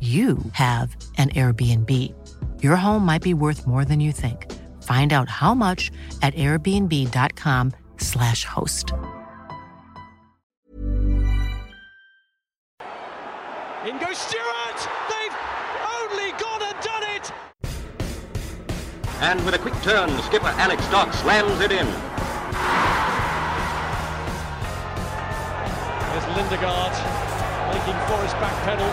you have an Airbnb. Your home might be worth more than you think. Find out how much at airbnb.com/slash host. In goes Stewart! They've only gone and done it! And with a quick turn, skipper Alec Stock slams it in. There's Lindegaard making Forrest back pedal.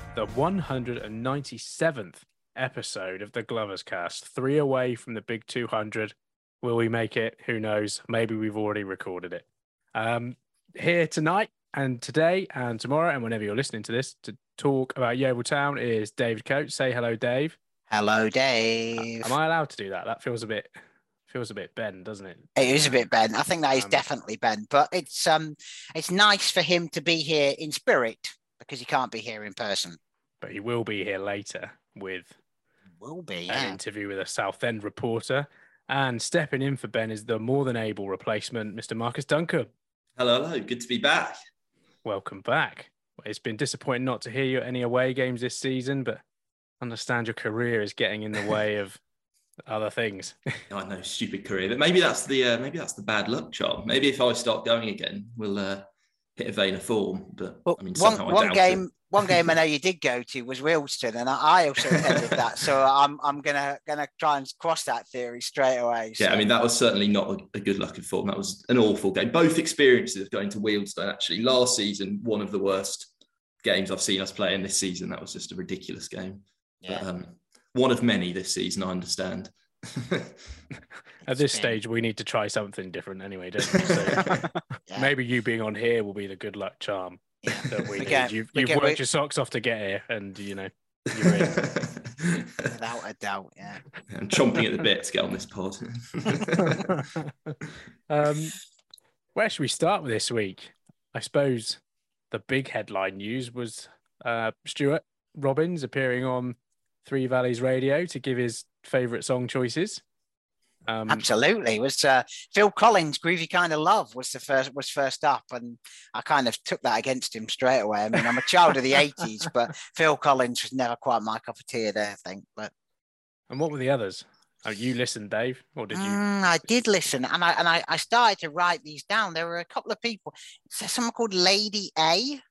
the 197th episode of the Glovers Cast. Three away from the big 200. Will we make it? Who knows? Maybe we've already recorded it. Um, here tonight and today and tomorrow and whenever you're listening to this to talk about Yeovil Town is David Coates. Say hello, Dave. Hello, Dave. Am I allowed to do that? That feels a bit feels a bit Ben, doesn't it? It is a bit Ben. I think that is Um, definitely Ben, but it's um it's nice for him to be here in spirit because he can't be here in person. But he will be here later with Will be, an yeah. interview with a Southend reporter. And stepping in for Ben is the more than able replacement, Mr. Marcus Duncan. Hello, hello. Good to be back. Welcome back. It's been disappointing not to hear you at any away games this season, but I understand your career is getting in the way of other things. I know, stupid career, but maybe that's the uh, maybe that's the bad luck, Charm. Maybe if I start going again, we'll uh, hit a vein of form. But Well, I mean, one I one game, it. one game I know you did go to was Wealdstone, and I I also attended that. So I'm I'm gonna gonna try and cross that theory straight away. Yeah, I mean that was certainly not a, a good luck in form. That was an awful game. Both experiences of going to Wealdstone. Actually, last season, one of the worst games I've seen us play in this season. That was just a ridiculous game. Yeah. But, um, one of many this season, I understand. At this been- stage, we need to try something different anyway, don't we? So Yeah. maybe you being on here will be the good luck charm Yeah. that we We need. get- You've, we you've get- worked we- your socks off to get here, and you know you're in. without a doubt. Yeah. I'm chomping at the bit to get on this pod. um, where should we start with this week? I suppose the big headline news was uh, Stuart Robbins appearing on Three Valleys Radio to give his favourite song choices. Um, Absolutely, it was uh, Phil Collins' "Groovy Kind of Love" was the first was first up, and I kind of took that against him straight away. I mean, I'm a child of the '80s, but Phil Collins was never quite my cup of tea there, I think. But and what were the others? Oh, you listened, Dave, or did you? Mm, I did listen, and I and I, I started to write these down. There were a couple of people. Is there someone called Lady A?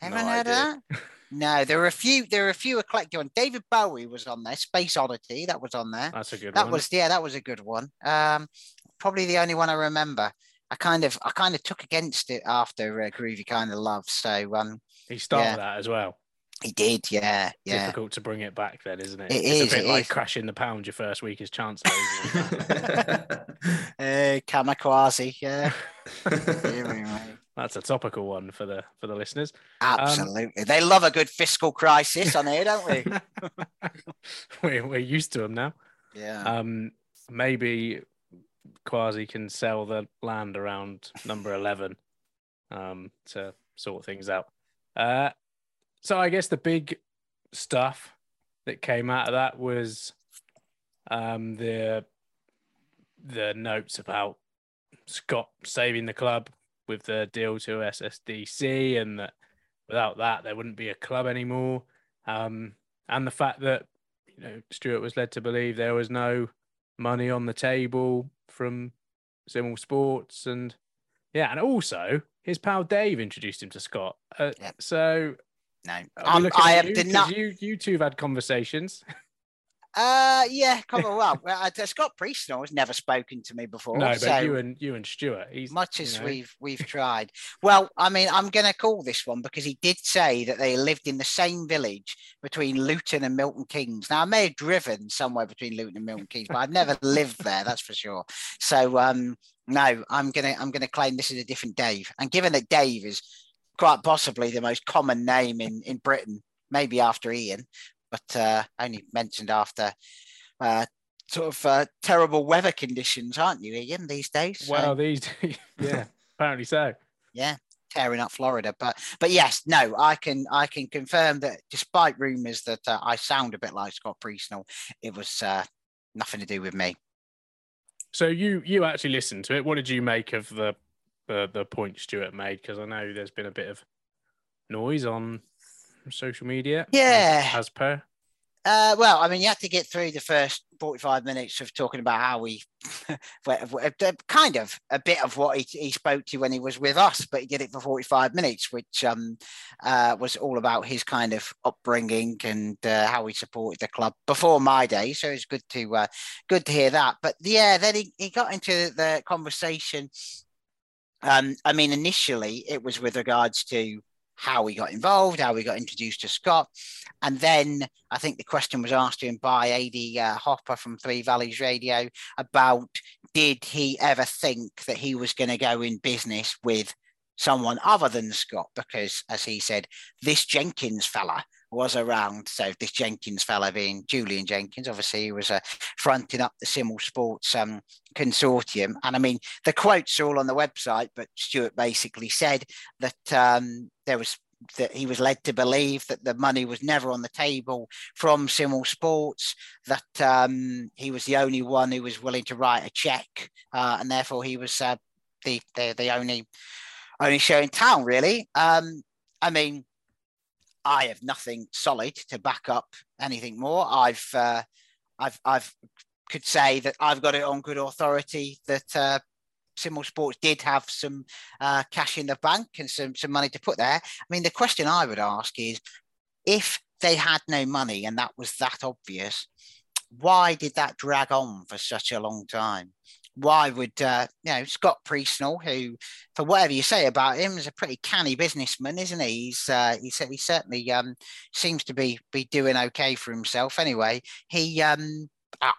Haven't No heard of that? No, there were a few. There were a few eclectic ones. David Bowie was on there. Space Oddity, that was on there. That's a good that one. was yeah, that was a good one. Um, probably the only one I remember. I kind of I kind of took against it after uh, Groovy kind of love. So um, he started yeah. that as well. He did, yeah, yeah. Difficult to bring it back, then, isn't it? It it's is, a bit it like is. crashing the pound your first week as chancellor. Isn't uh, Kamikaze, yeah. it? Deary me. That's a topical one for the for the listeners. Absolutely, they love a good fiscal crisis on here, don't we? we're, we're used to them now. Yeah. Um, maybe Kwasi can sell the land around number eleven um, to sort things out. Uh, so I guess the big stuff that came out of that was um, the the notes about Scott saving the club with the deal to SSDC, and that without that there wouldn't be a club anymore. Um, and the fact that you know Stuart was led to believe there was no money on the table from Simul Sports, and yeah, and also his pal Dave introduced him to Scott. Uh, Yep. So no, um, I have not. You you two have had conversations. Uh, yeah, come on. Well, well, uh, Scott Priestnall has never spoken to me before. no, but so you and you and Stuart. He's much you as know, we've we've tried. Well, I mean, I'm going to call this one because he did say that they lived in the same village between Luton and Milton Keynes. Now, I may have driven somewhere between Luton and Milton Keynes, but I've never lived there. That's for sure. So, um, no, I'm gonna I'm gonna claim this is a different Dave. And given that Dave is quite possibly the most common name in in Britain, maybe after Ian, but uh, only mentioned after. Uh, Sort of uh, terrible weather conditions, aren't you, Ian, these days? So- well, these yeah, apparently so. yeah tearing up florida but but yes no i can i can confirm that despite rumors that uh, i sound a bit like scott priestnall it was uh, nothing to do with me So you you actually listened to it. What did you make of the the, the point Stuart made? Because I know there's been a bit of noise on social media. Yeah. as, per. uh, well i mean you had to get through the first 45 minutes of talking about how we uh, kind of a bit of what he, he spoke to when he was with us but he did it for 45 minutes which um, uh, was all about his kind of upbringing and uh, how he supported the club before my day so it's good to uh, good to hear that but yeah then he, he got into the conversation um, i mean initially it was with regards to how he got involved how he got introduced to scott and then I think the question was asked to him by AD uh, Hopper from Three Valleys Radio about did he ever think that he was going to go in business with someone other than Scott? Because, as he said, this Jenkins fella was around. So, this Jenkins fellow being Julian Jenkins, obviously, he was uh, fronting up the Simul Sports um, consortium. And I mean, the quotes are all on the website, but Stuart basically said that um, there was that he was led to believe that the money was never on the table from Simul Sports, that um, he was the only one who was willing to write a check, uh, and therefore he was uh, the, the the only only show in town. Really, um, I mean, I have nothing solid to back up anything more. I've uh, I've I've could say that I've got it on good authority that uh, Simul Sports did have some uh, cash in the bank and some some money to put there. I mean, the question I would ask is, if they had no money and that was that obvious, why did that drag on for such a long time? Why would uh, you know Scott Priestnall, who, for whatever you say about him, is a pretty canny businessman, isn't he? He's uh, he he certainly um, seems to be be doing okay for himself. Anyway, he um,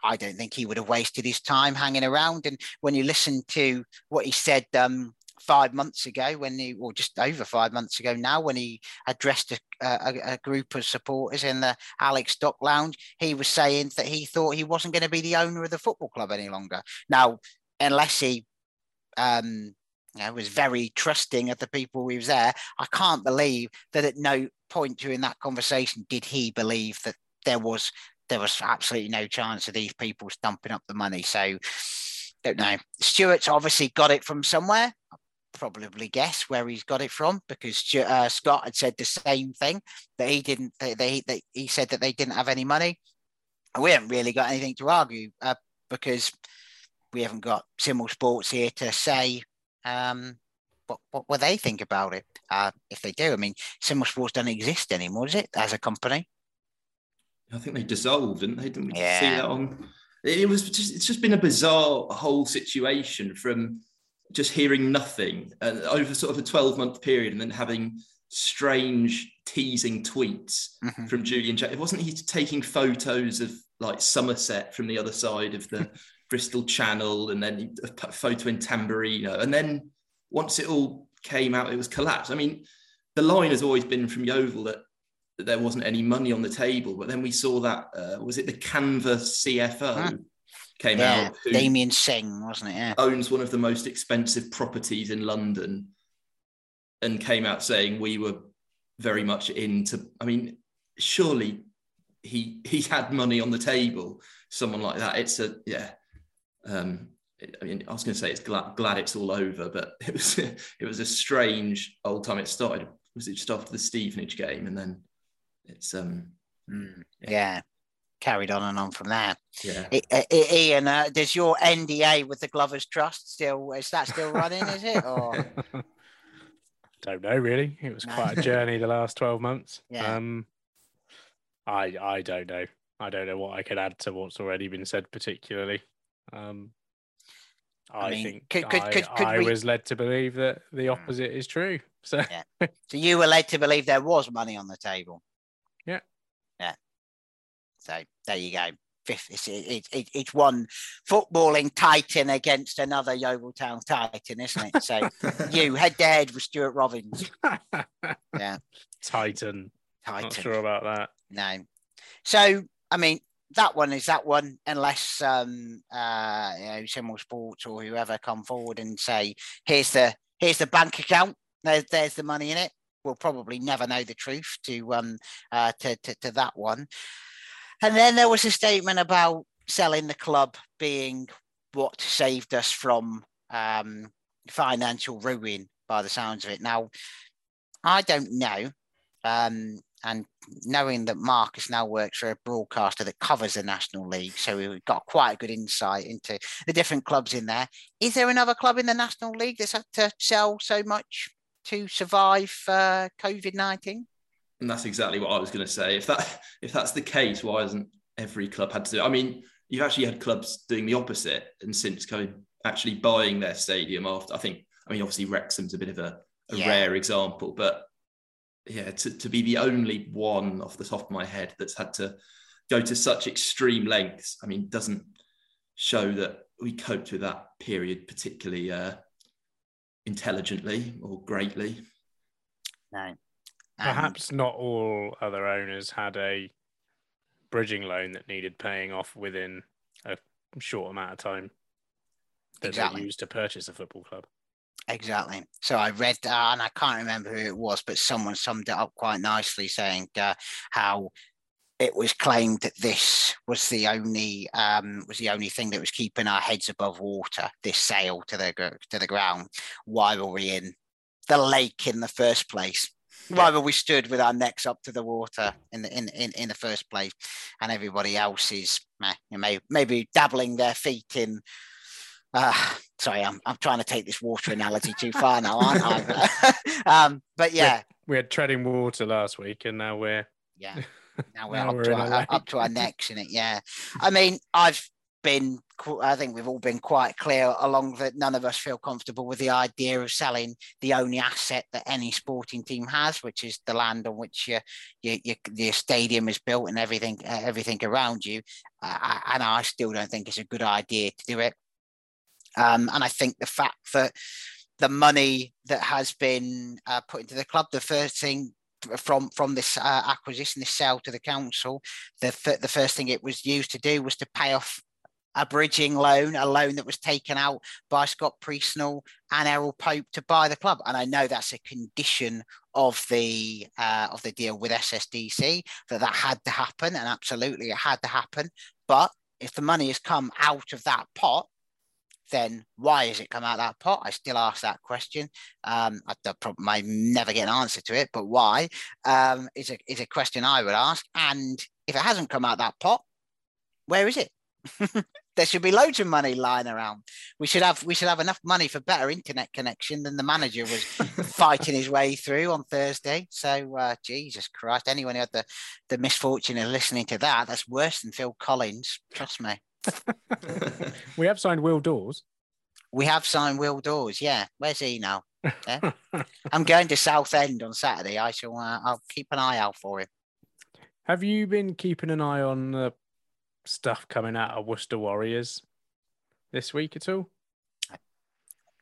I don't think he would have wasted his time hanging around. And when you listen to what he said um, five months ago, when he, or just over five months ago now, when he addressed a, a, a group of supporters in the Alec Stock Lounge, he was saying that he thought he wasn't going to be the owner of the football club any longer. Now, unless he um, you know, was very trusting of the people who was there, I can't believe that at no point during that conversation did he believe that there was there was absolutely no chance of these people stumping up the money. So don't know. Stuart's obviously got it from somewhere. Probably guess where he's got it from because uh, Scott had said the same thing that he didn't. They, they, they he said that they didn't have any money. And we haven't really got anything to argue uh, because we haven't got Simul Sports here to say um, what, what what they think about it. Uh, if they do, I mean, Simul Sports doesn't exist anymore, does it, as a company? I think they dissolved, didn't they? Didn't we Yeah. see that on? It was just it's just been a bizarre whole situation from just hearing nothing and over sort of a 12 month period and then having strange teasing tweets Mhm. from Julian Jack. It wasn't he taking photos of like Somerset from the other side of the Bristol Channel and then he- a photo in Tamburino? And then once it all came out, it was collapsed. I mean, the line has always been from Yeovil that, that there wasn't any money on the table, but then we saw that, uh, was it the Canva CFO. Came Yeah, out? who- Damien Singh, wasn't it? Yeah. owns one of the most expensive properties in London and came out saying we were very much into I mean surely he he had money on the table someone like that it's a yeah um I mean I was going to say it's glad, glad it's all over but it was it was a strange old time it started was it just after the Stevenage game and then it's um Mm, yeah. Carried on and on from there. yeah I- I- I- Ian, uh, does your NDA with the Glovers Trust still is that still running? Is it or Don't know really. It was No. quite a journey the last twelve months. Yeah. Um, I I don't know. I don't know what I could add to what's already been said, particularly. Um, I, mean, think could- could- I, could- could I we- was led to believe that the opposite is true. So Yeah. so you were led to believe there was money on the table? Yeah. Yeah. So there you go. Fifth, it's, it, it, it's one footballing titan against another Yeovil Town titan, isn't it? So you head to head with Stuart Robbins, Yeah. Titan. titan. Not sure about that. No. So I mean, that one is that one, unless um uh you know Simul Sports or whoever come forward and say, here's the here's the bank account, there's there's the money in it. We'll probably never know the truth to um uh to to, to that one. And then there was a statement about selling the club being what saved us from um financial ruin by the sounds of it. Now, I don't know. Um, and knowing that Marcus now works for a broadcaster that covers the National League, so we've got quite a good insight into the different clubs in there. Is there another club in the National League that's had to sell so much to survive uh, COVID nineteen? And that's exactly what I was going to say. If that if that's the case, why hasn't every club had to do? it? I mean, you've actually had clubs doing the opposite, and since COVID actually buying their stadium after. I think. I mean, obviously Wrexham's a bit of a, a Yeah. rare example, but yeah, to, to be the only one off the top of my head that's had to go to such extreme lengths, I mean, doesn't show that we coped with that period particularly uh, intelligently or greatly. No. Perhaps not all other owners had a bridging loan that needed paying off within a short amount of time that Exactly. they used to purchase a football club. Exactly. So I read, uh, and I can't remember who it was, but someone summed it up quite nicely, saying uh, how it was claimed that this was the only um, was the only thing that was keeping our heads above water. This sale to the to the ground while we in the lake in the first place. While we stood with our necks up to the water in the in in, in the first place, and everybody else is meh, you know, may, maybe dabbling their feet in uh, sorry, I'm, I'm trying to take this water analogy too far now, aren't I? um, but yeah, We had treading water last week, and now we're yeah. Now we're, Now up, we're to our, up to our necks in it. Yeah. I mean, I've been, I think we've all been quite clear along that none of us feel comfortable with the idea of selling the only asset that any sporting team has, which is the land on which your your, your, your stadium is built and everything uh, everything around you. Uh, and I still don't think it's a good idea to do it. Um, and I think the fact that the money that has been uh, put into the club, the first thing from from this uh, acquisition, this sale to the council, the the first thing it was used to do was to pay off a bridging loan, a loan that was taken out by Scott Priestnall and Errol Pope to buy the club. And I know that's a condition of the uh, of the deal with SSDC that that had to happen, and absolutely it had to happen. But if the money has come out of that pot, then why has it come out of that pot? I still ask that question. Um, I, may never get an answer to it, but why um, is a is a question I would ask. And if it hasn't come out of that pot, where is it? there should be loads of money lying around. We should have we should have enough money for better internet connection than the manager was fighting his way through on Thursday. So uh, Jesus Christ, anyone who had the the misfortune of listening to that, that's worse than Phil Collins. Trust me. we have signed Will Dawes. We have signed Will Dawes. Yeah, where's he now? Yeah. I'm going to Southend on Saturday. I shall. Uh, I'll keep an eye out for him. Have you been keeping an eye on the stuff coming out of Worcester Warriors this week at all?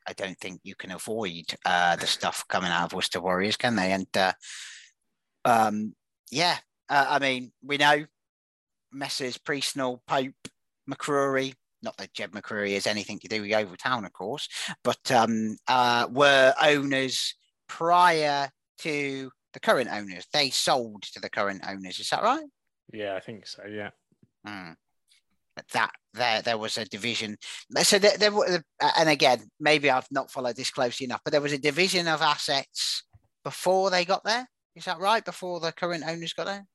I don't think you can avoid uh, the stuff coming out of Worcester Warriors, can they? And uh, um, yeah, uh, I mean, we know Messrs. Priestnall, Pope, McCrory. Not that Jeb McCrory has anything to do with Yeovil Town, of course, but um, uh, were owners prior to the current owners. They sold to the current owners. Is that right? Yeah, I think so. Yeah. Mm. That there there was a division. So there, there were, and again, maybe I've not followed this closely enough, but there was a division of assets before they got there. Is that right? Before the current owners got there?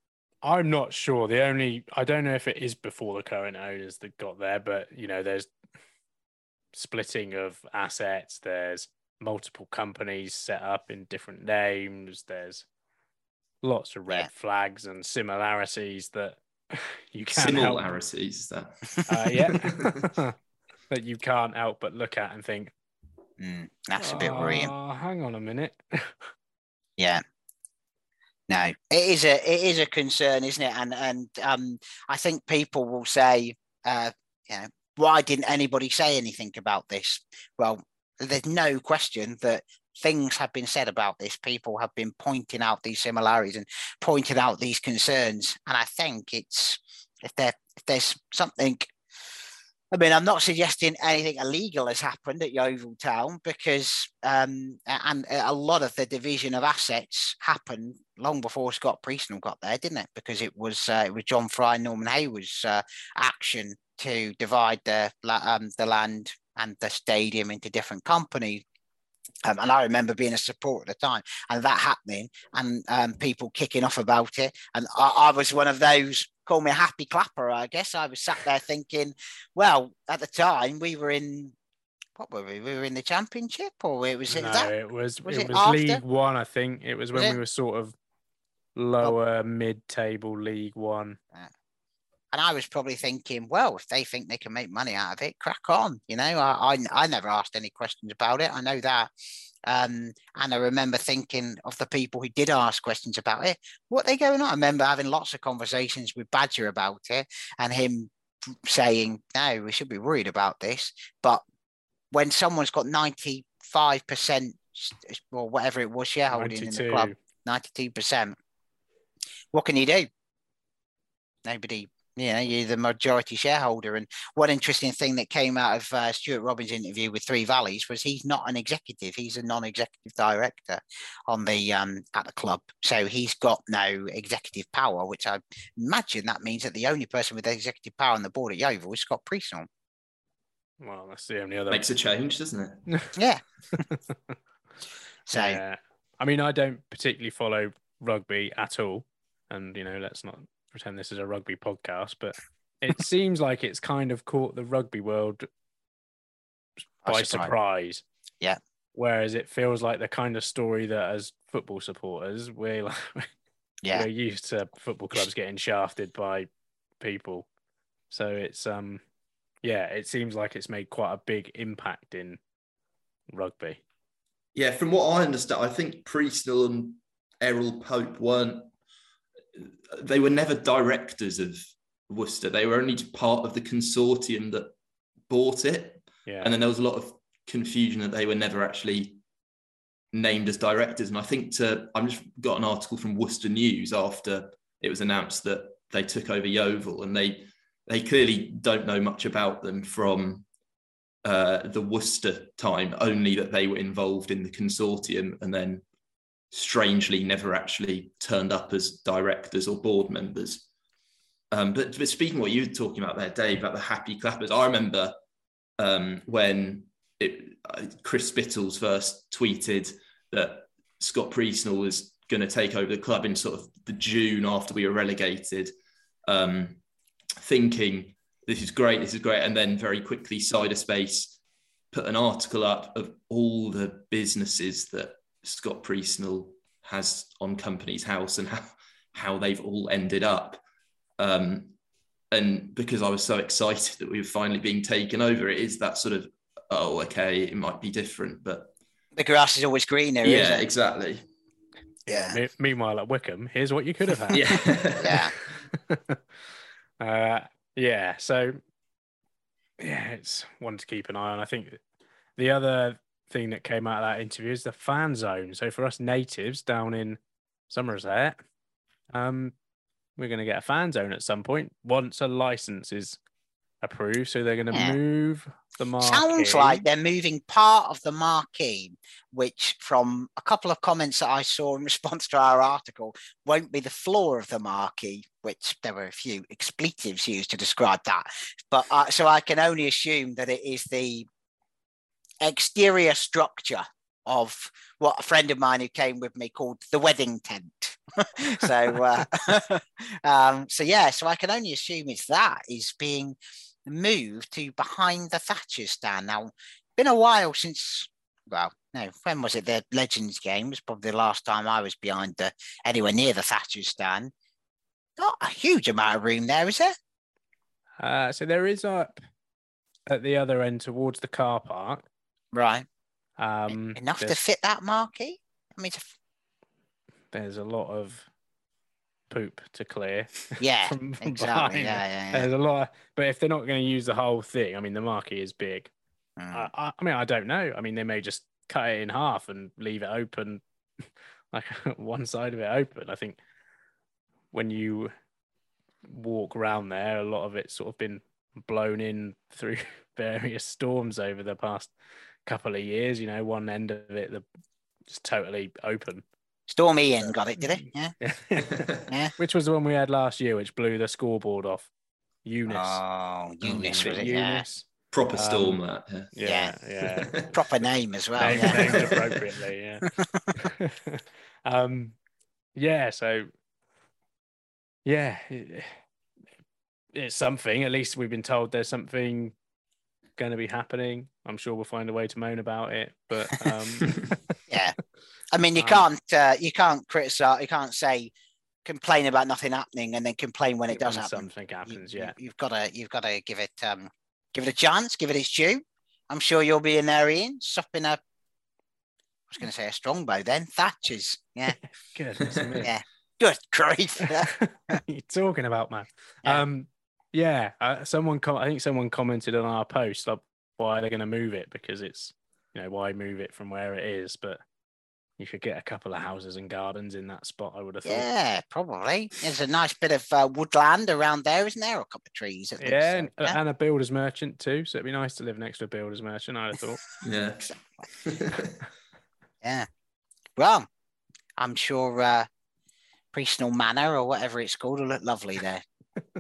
I'm not sure. The only I don't know if it is before the current owners that got there, but you know, there's splitting of assets. There's multiple companies set up in different names. There's lots of red yeah. flags and similarities that you can't similarities help. that? Uh, yeah. That you can't help but look at and think mm, that's a bit worrying. Hang on a minute. Yeah. No it is a it is a concern isn't it? And and um i think people will say uh you know why didn't anybody say anything about this? Well there's no question that things have been said about this. People have been pointing out these similarities and pointing out these concerns. And I think it's if there if there's something I mean, I'm not suggesting anything illegal has happened at Yeovil Town because, um, and a lot of the division of assets happened long before Scott Priestnall got there, didn't it? Because it was uh, it was John Fry and Norman Hayward's uh, action to divide the um, the land and the stadium into different companies. Um, and I remember being a support at the time and that happening and um, people kicking off about it. And I, I, was one of those, call me a happy clapper, I guess. I was sat there thinking, well, at the time we were in, what were we? We were in the championship or it was no, that? it was, was it, it was League One, I think. It was when was we were sort of lower mid table League One. And I was probably thinking, well, if they think they can make money out of it, crack on. You know, I, I, I never asked any questions about it. I know that. Um, and I remember thinking of the people who did ask questions about it, what they going on. I remember having lots of conversations with Badger about it and him saying, no, we should be worried about this. But when someone's got 95% or whatever it was shareholding 92. in the club, 92%, what can you do? Nobody you know, you're the majority shareholder. And one interesting thing that came out of uh, Stuart Robbins' interview with Three Valleys was he's not an executive; he's a non-executive director on the um, at the club. So he's got no executive power, which I imagine that means that the only person with executive power on the board at Yeovil is Scott Priestnall. Well, that's the only other makes a change, doesn't it? yeah. so, yeah. I mean, I don't particularly follow rugby at all, and you know, let's not pretend this is a rugby podcast, but it seems like it's kind of caught the rugby world by surprise. surprise. Yeah. Whereas it feels like the kind of story that, as football supporters, we're like, yeah. we're used to football clubs getting shafted by people. So it's um, yeah, it seems like it's made quite a big impact in rugby. Yeah, from what I understand, I think Priestnall and Errol Pope weren't they were never directors of Worcester. They were only part of the consortium that bought it. Yeah. And then there was a lot of confusion that they were never actually named as directors. And I think to I just got an article from Worcester News after it was announced that they took over Yeovil, and they they clearly don't know much about them from uh, the Worcester time, only that they were involved in the consortium and then strangely never actually turned up as directors or board members. Um, but, but speaking what you were talking about there, Dave, about the happy clappers, I remember um, when it, uh, Chris Spittles first tweeted that Scott Priestnall was going to take over the club in sort of the June after we were relegated, um, thinking this is great, this is great, and then very quickly Cyderspace put an article up of all the businesses that Scott Priestnall has on Companies House and how, how they've all ended up. Um, and because I was so excited that we were finally being taken over, it is that sort of oh, okay, it might be different, but The grass is always greener. yeah, isn't it? exactly. Yeah. Me- Meanwhile, at Wickham, here's what you could have had. Yeah. Yeah. uh, yeah. So, yeah, it's one to keep an eye on. I think the other thing that came out of that interview is the fan zone. So for us natives down in Somerset, um, we're going to get a fan zone at some point once a license is approved. So they're going to Yeah. move the marquee. Sounds like they're moving part of the marquee, which, from a couple of comments that I saw in response to our article, won't be the floor of the marquee, which there were a few expletives used to describe that. But uh, so I can only assume that it is the exterior structure of what a friend of mine who came with me called the wedding tent. so, uh, um, so yeah, so I can only assume it's that is being moved to behind the Thatcher stand. Now, been a while since, well, no, when was it? The Legends game was probably the last time I was behind the anywhere near the Thatcher stand. Not a huge amount of room there, is there? Uh, so there is up at the other end towards the car park. Right. Um, Enough to fit that marquee? I mean, there's a lot of poop to clear. yeah, from, from exactly. Yeah, yeah, yeah. There's a lot, but if they're not going to use the whole thing, I mean, the marquee is big. Mm. I, I, I mean, I don't know. I mean, they may just cut it in half and leave it open, like one side of it open. I think when you walk around there, a lot of it's sort of been blown in through various storms over the past couple of years. You know, one end of it, the just totally open. Storm Ian got it, did it? Yeah. Yeah. Which was the one we had last year, which blew the scoreboard off. Eunice. Oh, Eunice was it it? Yeah. Eunice? Proper storm Um, that. Yeah. Yeah, yeah. Proper name as well. named, yeah. named appropriately, yeah. um, yeah, so yeah, it- it's something. At least we've been told there's something going to be happening. I'm sure we'll find a way to moan about it, but um, yeah. I mean, you Um, can't uh, you can't criticize, you can't say complain about nothing happening and then complain when it does when happen. something happens, you- yeah. you've got to you've got to give it um give it a chance, give it its due. I'm sure you'll be in there, Ian, supping a. I was going to say a strongbow then. Thatcher's, yeah, Good. yeah. Good grief. what are you talking about, man? Yeah. Um, yeah. Uh, someone, com- I think someone commented on our post like, why they're going to move it because it's, you know, why move it from where it is? But you could get a couple of houses and gardens in that spot. I would have thought. yeah, probably. There's a nice bit of uh, woodland around there, isn't there? Or a couple of trees. At least, Yeah, so, and, uh, and a builder's merchant too. So it'd be nice to live next to a builder's merchant. I'd have thought. Yeah. Yeah. Well, I'm sure uh, Priestnall Manor or whatever it's called will look lovely there.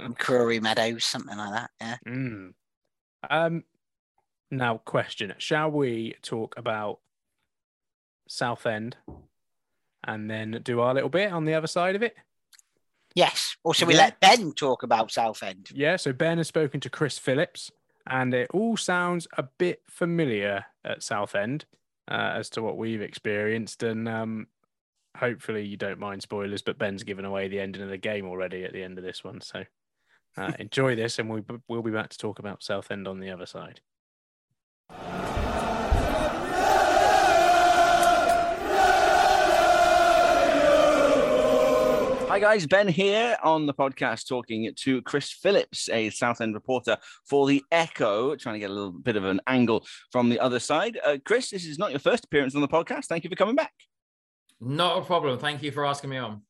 Crury Meadows, something like that. Yeah. Mm. Um, now, question: Shall we talk about Southend, and then do our little bit on the other side of it? Yes. Also, we Yeah. let Ben talk about Southend. Yeah. So Ben has spoken to Chris Phillips, and it all sounds a bit familiar at Southend uh, as to what we've experienced, and um, hopefully you don't mind spoilers. But Ben's given away the ending of the game already at the end of this one, so. Uh, enjoy this, and we, we'll be back to talk about Southend on the other side. Hi guys, Ben here on the podcast talking to Chris Phillips, a Southend reporter for the Echo, trying to get a little bit of an angle from the other side. Uh, Chris, this is not your first appearance on the podcast. Thank you for coming back. Not a problem. Thank you for asking me on.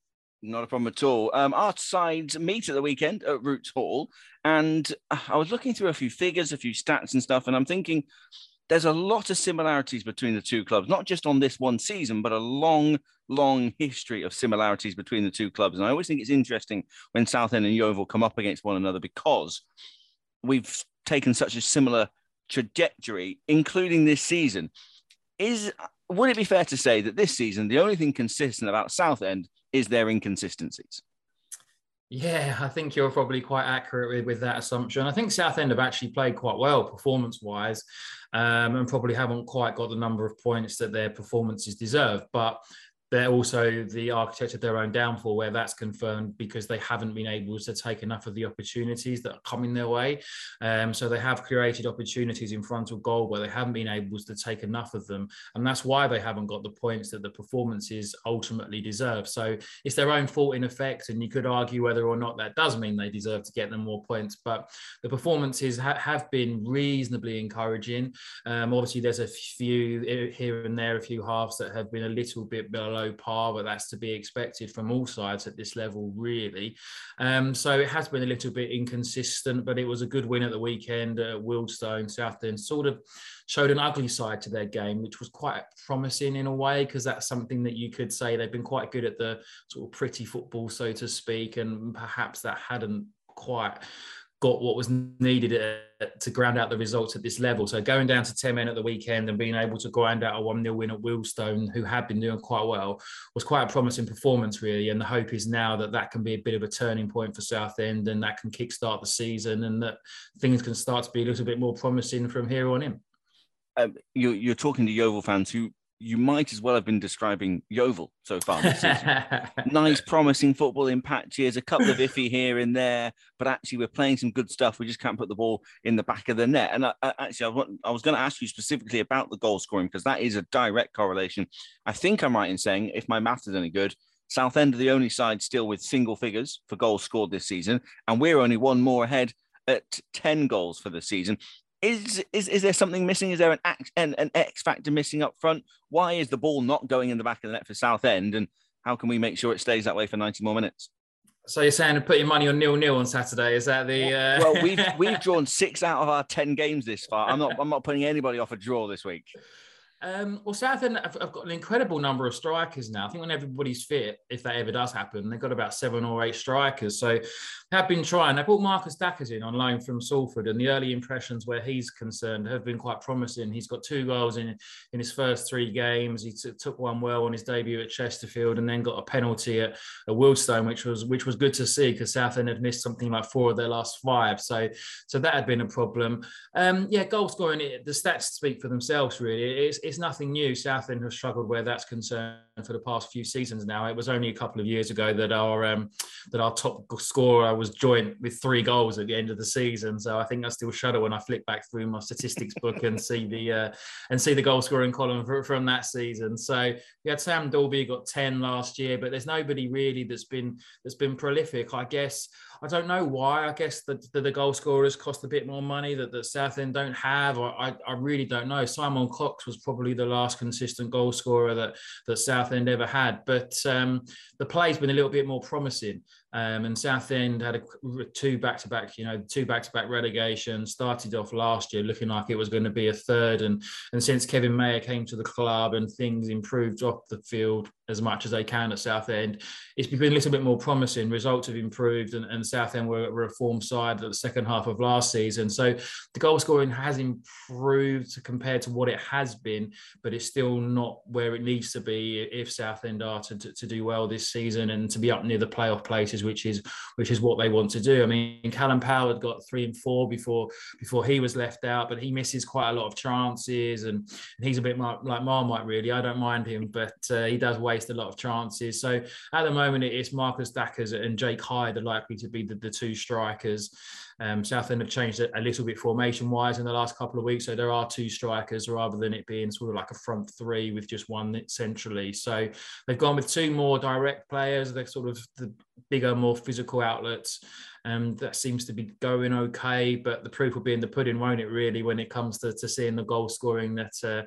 Not a problem at all. Um, our sides meet at the weekend at Roots Hall, and uh, I was looking through a few figures, a few stats and stuff, and I'm thinking there's a lot of similarities between the two clubs, not just on this one season, but a long, long history of similarities between the two clubs. And I always think it's interesting when Southend and Yeovil come up against one another because we've taken such a similar trajectory, including this season. Is would it be fair to say that this season the only thing consistent about Southend is their inconsistencies? Yeah, I think you're probably quite accurate with, with that assumption. I think Southend have actually played quite well performance wise um, and probably haven't quite got the number of points that their performances deserve. But they're also the architect of their own downfall, where that's confirmed because they haven't been able to take enough of the opportunities that are coming their way. Um, so they have created opportunities in front of goal where they haven't been able to take enough of them, and that's why they haven't got the points that the performances ultimately deserve. So it's their own fault in effect, and you could argue whether or not that does mean they deserve to get them more points. But the performances ha- have been reasonably encouraging. Um, obviously, there's a few here and there, a few halves that have been a little bit below below par, but that's to be expected from all sides at this level, really. Um, so it has been a little bit inconsistent, but it was a good win at the weekend at Wealdstone. Southend sort of showed an ugly side to their game, which was quite promising in a way, because that's something that you could say they've been quite good at the sort of pretty football, so to speak, and perhaps that hadn't quite got what was needed uh, to ground out the results at this level. So going down to 10 men at the weekend and being able to grind out a 1 0 win at Wealdstone, who had been doing quite well, was quite a promising performance, really. And the hope is now that that can be a bit of a turning point for Southend and that can kickstart the season and that things can start to be a little bit more promising from here on in. Um, you're, you're talking to Yeovil fans who you might as well have been describing Yeovil so far this season. nice, promising football in patches, a couple of iffy here and there, but actually we're playing some good stuff. We just can't put the ball in the back of the net. And I, I, actually, I was, I was going to ask you specifically about the goal scoring because that is a direct correlation. I think I'm right in saying, if my math is any good, Southend are the only side still with single figures for goals scored this season, and we're only one more ahead at 10 goals for the season is is is there something missing? Is there an an, an X factor missing up front? Why is the ball not going in the back of the net for Southend? And how can we make sure it stays that way for 90 more minutes? So you're saying to put your money on nil nil on Saturday? Is that the? Uh... well, we've we've drawn six out of our ten games this far. I'm not I'm not putting anybody off a draw this week. Um, well, Southend have, have got an incredible number of strikers now. I think when everybody's fit, if that ever does happen, they've got about seven or eight strikers. So have been trying. They brought Marcus Dackers in on loan from Salford, and the early impressions where he's concerned have been quite promising. He's got two goals in in his first three games. He t- took one well on his debut at Chesterfield, and then got a penalty at, at Wealdstone, which was which was good to see because Southend had missed something like four of their last five. So so that had been a problem. Um, yeah, goal scoring. It, The stats speak for themselves. Really, it's, it's nothing new. Southend have struggled where that's concerned for the past few seasons now. It was only a couple of years ago that our um, that our top scorer was joint with three goals at the end of the season. So I think I still shudder when I flick back through my statistics book and see the uh, and see the goal scoring column for, from that season. So we had Sam Dolby got ten last year, but there's nobody really that's been that's been prolific. I guess I don't know why. I guess the, the, the goal scorers cost a bit more money that, that Southend don't have. I, I really don't know. Simon Cox was probably the last consistent goal scorer that, that Southend ever had. But um, the play's been a little bit more promising. Um, and Southend had a, two back-to-back, you know, two back-to-back relegation. Started off last year looking like it was going to be a third, and and since Kevin Maher came to the club and things improved off the field as much as they can at Southend, it's been a little bit more promising. Results have improved, and, and Southend were, were a form side at the second half of last season. So the goal scoring has improved compared to what it has been, but it's still not where it needs to be if Southend are to, to, to do well this season and to be up near the playoff places which is which is what they want to do. I mean, Callum Powell had got three and four before before he was left out, but he misses quite a lot of chances, and, and he's a bit like, like Marmite really. I don't mind him, but uh, he does waste a lot of chances. So at the moment, it's Marcus Dackers and Jake Hyde are likely to be the, the two strikers. Um, Southend have changed it a little bit formation wise in the last couple of weeks. So there are two strikers rather than it being sort of like a front three with just one centrally. So they've gone with two more direct players. They're sort of the bigger, more physical outlets. Um, that seems to be going okay, but the proof will be in the pudding, won't it? Really, when it comes to, to seeing the goal scoring that uh,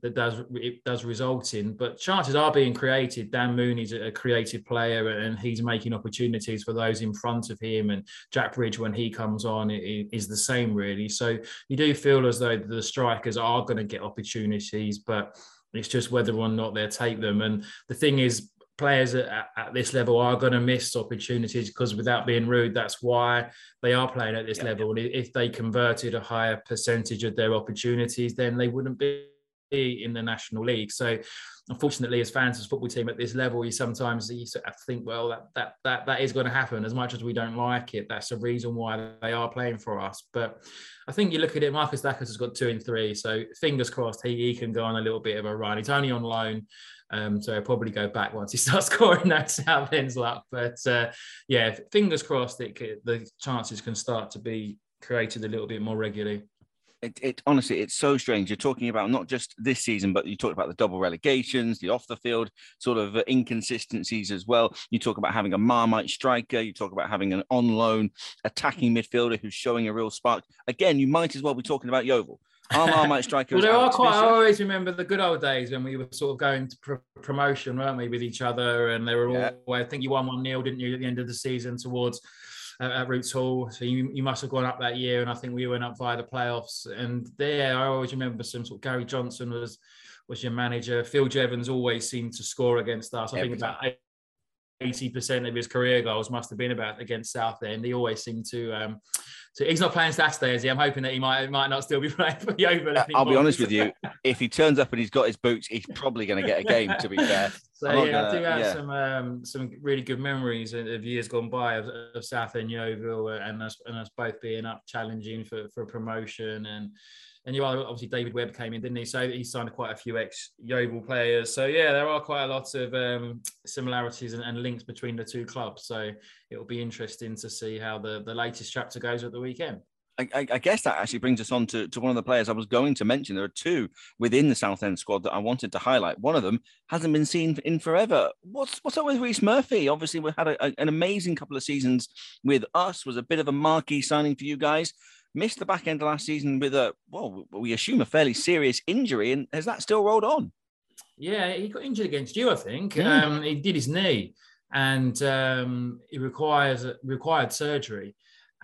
that does it does result in. But chances are being created. Dan Mooney's a creative player, and he's making opportunities for those in front of him. And Jack Bridge, when he comes on, is the same really. So you do feel as though the strikers are going to get opportunities, but it's just whether or not they'll take them. And the thing is, players at, at this level are going to miss opportunities because without being rude that's why they are playing at this yeah, level. Yeah. and if they converted a higher percentage of their opportunities then they wouldn't be in the national league. So unfortunately as fans of football team at this level you sometimes you have to think well that that that, that is going to happen. As much as we don't like it that's the reason why they are playing for us. But I think you look at it Marcus Dackers has got two and three. So fingers crossed he, he can go on a little bit of a run. He's only on loan Um, so he'll probably go back once he starts scoring that South End's luck. But uh, yeah, fingers crossed that the chances can start to be created a little bit more regularly. It, it, honestly, it's so strange. You're talking about not just this season, but you talked about the double relegations, the off the field sort of uh, inconsistencies as well. You talk about having a marmite striker. You talk about having an on loan attacking midfielder who's showing a real spark. Again, you might as well be talking about Yeovil. Our marmite striker. well, there are quite. I always remember the good old days when we were sort of going to pr- promotion, weren't we, with each other? And they were all. Yeah. I think you won one nil, didn't you, at the end of the season towards at, at Roots Hall. So you, you must have gone up that year, and I think we went up via the playoffs. And there, I always remember some sort of Gary Johnson was was your manager. Phil Jevons always seemed to score against us. I Every think about 80% of his career goals must have been about against Southend. He always seemed to. Um, so he's not playing Saturday, is he? I'm hoping that he might might not still be playing for the Yeovil. I'll be honest with you. If he turns up and he's got his boots, he's probably going to get a game. To be fair. so I'm yeah, gonna, I do have yeah. some um, some really good memories of years gone by of, of Southend Yeovil and us and us both being up challenging for for promotion and and you are obviously David Webb came in, didn't he? So he signed quite a few ex Yeovil players. So yeah, there are quite a lot of um, similarities and, and, links between the two clubs. So it'll be interesting to see how the, the latest chapter goes at the weekend. I, I, guess that actually brings us on to, to one of the players I was going to mention. There are two within the Southend squad that I wanted to highlight. One of them hasn't been seen in forever. What's what's up with Rhys Murphy? Obviously, we had a, a, an amazing couple of seasons with us. Was a bit of a marquee signing for you guys missed the back end of last season with a well, we assume a fairly serious injury, and has that still rolled on? Yeah, he got injured against you, I think. Mm. Um, he did his knee, and um, he requires required surgery.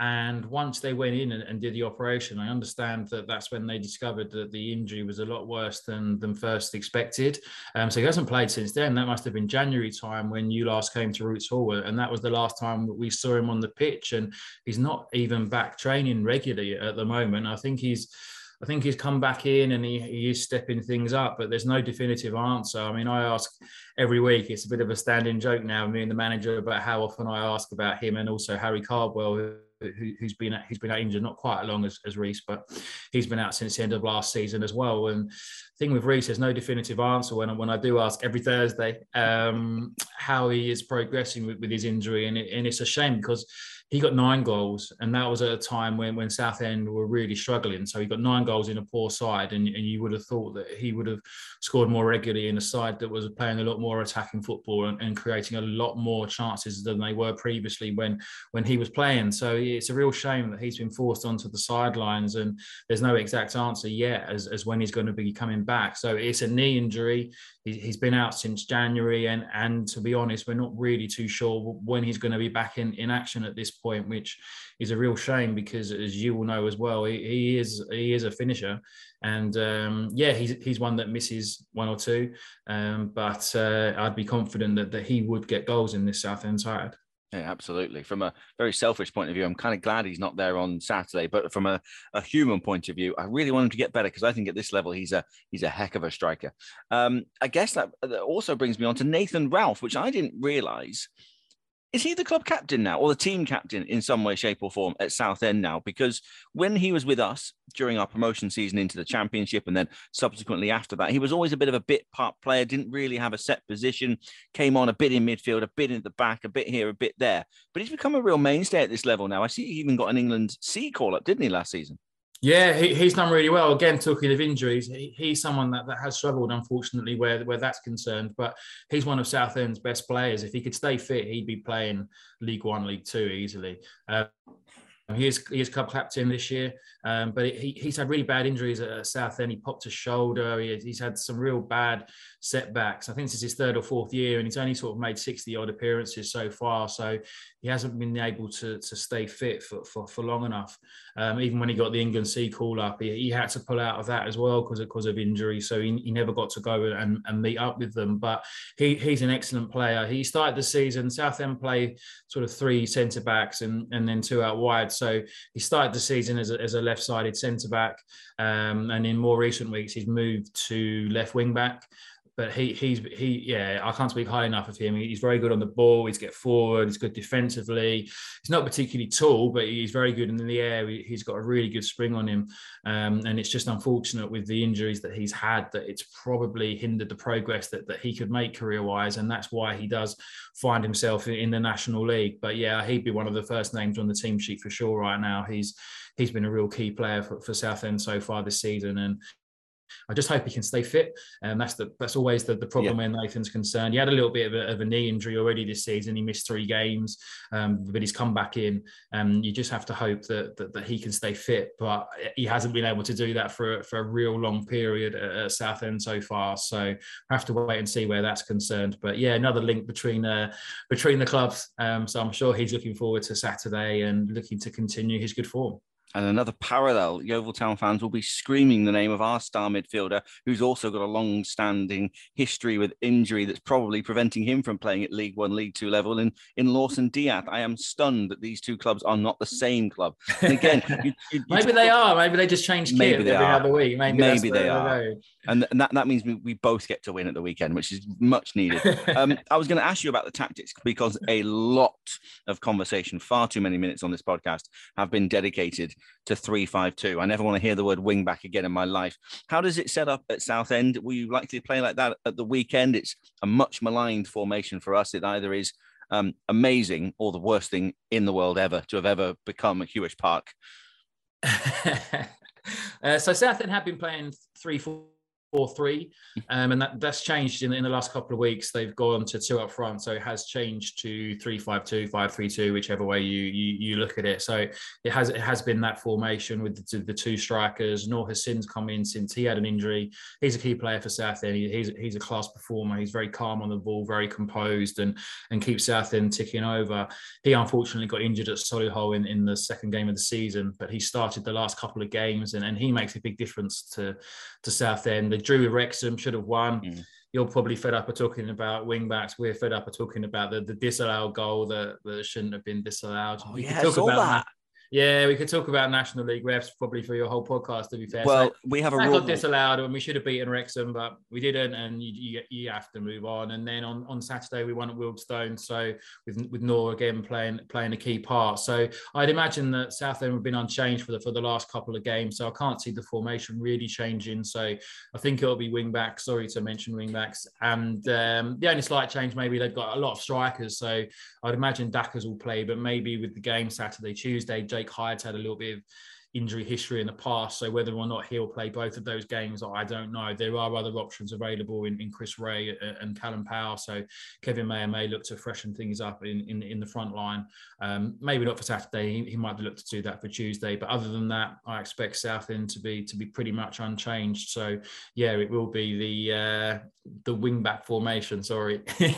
And once they went in and, and, did the operation, I understand that that's when they discovered that the injury was a lot worse than than first expected. Um, so he hasn't played since then. That must have been January time when you last came to Roots Hall, and that was the last time we saw him on the pitch. And he's not even back training regularly at the moment. I think he's. I think he's come back in and he, he is stepping things up, but there's no definitive answer. I mean, I ask every week, it's a bit of a standing joke now, me and the manager, about how often I ask about him and also Harry Cardwell, who, has been who's been out injured not quite as long as, as Rhys, but he's been out since the end of last season as well. And thing with Rhys, there's no definitive answer when when I do ask every Thursday um, how he is progressing with, with his injury, and, it, and it's a shame because he got nine goals, and that was at a time when when Southend were really struggling. So he got nine goals in a poor side, and, and you would have thought that he would have scored more regularly in a side that was playing a lot more attacking football and, and creating a lot more chances than they were previously when when he was playing. So it's a real shame that he's been forced onto the sidelines, and there's no exact answer yet as, as when he's going to be coming back. So it's a knee injury. He, has been out since January, and and to be honest, we're not really too sure when he's going to be back in, in action at this point, which is a real shame because, as you will know as well, he, he is he is a finisher, and um, yeah, he's he's one that misses one or two, um, but uh, I'd be confident that that he would get goals in this Southend side. Yeah, absolutely. From a very selfish point of view, I'm kind of glad he's not there on Saturday. But from a, a human point of view, I really want him to get better because I think at this level he's a he's a heck of a striker. Um, I guess that also brings me on to Nathan Ralph, which I didn't realise is he the club captain now or the team captain in some way shape or form at southend now? Because when he was with us during our promotion season into the championship and then subsequently after that he was always a bit of a bit part player didn't really have a set position came on a bit in midfield a bit in the back a bit here a bit there. But he's become a real mainstay at this level now. I see he even got an england c call up didn't he last season yeah, he, he's done really well. Again, talking of injuries, he, he's someone that, that has struggled, unfortunately, where, where that's concerned. But he's one of Southend's best players. If he could stay fit, he'd be playing League One, League Two easily. Uh, he is, he is club captain this year, um, but he, he's had really bad injuries at Southend. He popped a shoulder. He, he's had some real bad setbacks. I think this is his third or fourth year, and he's only sort of made 60 odd appearances so far. So he hasn't been able to, to stay fit for, for, for long enough. Um, even when he got the England C call up, he, he, had to pull out of that as well because of, because of injury. So he, he never got to go and, and meet up with them. But he, he's an excellent player. He started the season, Southend play sort of three centre backs and, and then two out wide. So he started the season as a, as a left sided centre back. Um, and in more recent weeks, he's moved to left wing back but he he's he yeah I can't speak high enough of him. He's very good on the ball. He's get forward. He's good defensively. He's not particularly tall, but he's very good in the air. He's got a really good spring on him, um, and it's just unfortunate with the injuries that he's had that it's probably hindered the progress that that he could make career wise, and that's why he does find himself in the National League. But yeah, he'd be one of the first names on the team sheet for sure right now. He's he's been a real key player for, for Southend so far this season, and I just hope he can stay fit. And um, that's the that's always the, the problem yeah. when Nathan's concerned. He had a little bit of a, of a, knee injury already this season. He missed three games, um, but he's come back in. And um, you just have to hope that, that, that he can stay fit. But he hasn't been able to do that for for a real long period at, at Southend so far. So I have to wait and see where that's concerned. But yeah, another link between uh, between the clubs. Um, so I'm sure he's looking forward to Saturday and looking to continue his good form. And another parallel, Yeovil Town fans will be screaming the name of our star midfielder, who's also got a long standing history with injury that's probably preventing him from playing at League One, League Two level in, in Lawson D'Ath. I am stunned that these two clubs are not the same club. And again, you, you, maybe they are. Maybe they just change kit maybe they every are. other week. Maybe, maybe they are. And, and that, that means we, we both get to win at the weekend, which is much needed. um, I was going to ask you about the tactics because a lot of conversation, far too many minutes on this podcast, have been dedicated to 352. I never want to hear the word wing back again in my life. How does it set up at Southend? Will you likely play like that at the weekend? It's a much maligned formation for us. It either is um, amazing or the worst thing in the world ever to have ever become a Huish Park. uh, so Southend have been playing 3 4 four three, um, and that, that's changed in, in the last couple of weeks. They've gone to two up front, so it has changed to three five two, five three two, whichever way you, you you look at it. So it has it has been that formation with the, the two strikers. Noor has Husin's come in since he had an injury. He's a key player for Southend. He, he's he's a class performer. He's very calm on the ball, very composed, and and keeps Southend ticking over. He unfortunately got injured at Solihull in, in the second game of the season, but he started the last couple of games, and, and he makes a big difference to to Southend drew with Wrexham, should have won. Mm. You're probably fed up of talking about wing backs. We're fed up of talking about the, the disallowed goal that, that shouldn't have been disallowed. Oh, we yeah, talk about that. Yeah, we could talk about National League refs probably for your whole podcast. To be fair, well, so we have a rule. got disallowed, and we should have beaten Wrexham, but we didn't, and you, you, you have to move on. And then on, on Saturday we won at Wealdstone, so with with Noor again playing playing a key part. So I'd imagine that Southend have been unchanged for the for the last couple of games, so I can't see the formation really changing. So I think it'll be wing backs. Sorry to mention wing backs, and um, the only slight change maybe they've got a lot of strikers, so I'd imagine Dackers will play, but maybe with the game Saturday, Tuesday. Jake Hyde's had a little bit of injury history in the past. So whether or not he'll play both of those games, I don't know. There are other options available in, in Chris Wreh and Callum Powell. So Kevin Maher may look to freshen things up in, in, in the front line. Um, maybe not for Saturday. He, he might look to do that for Tuesday. But other than that, I expect Southend to be to be pretty much unchanged. So yeah, it will be the uh, the wing back formation. Sorry, he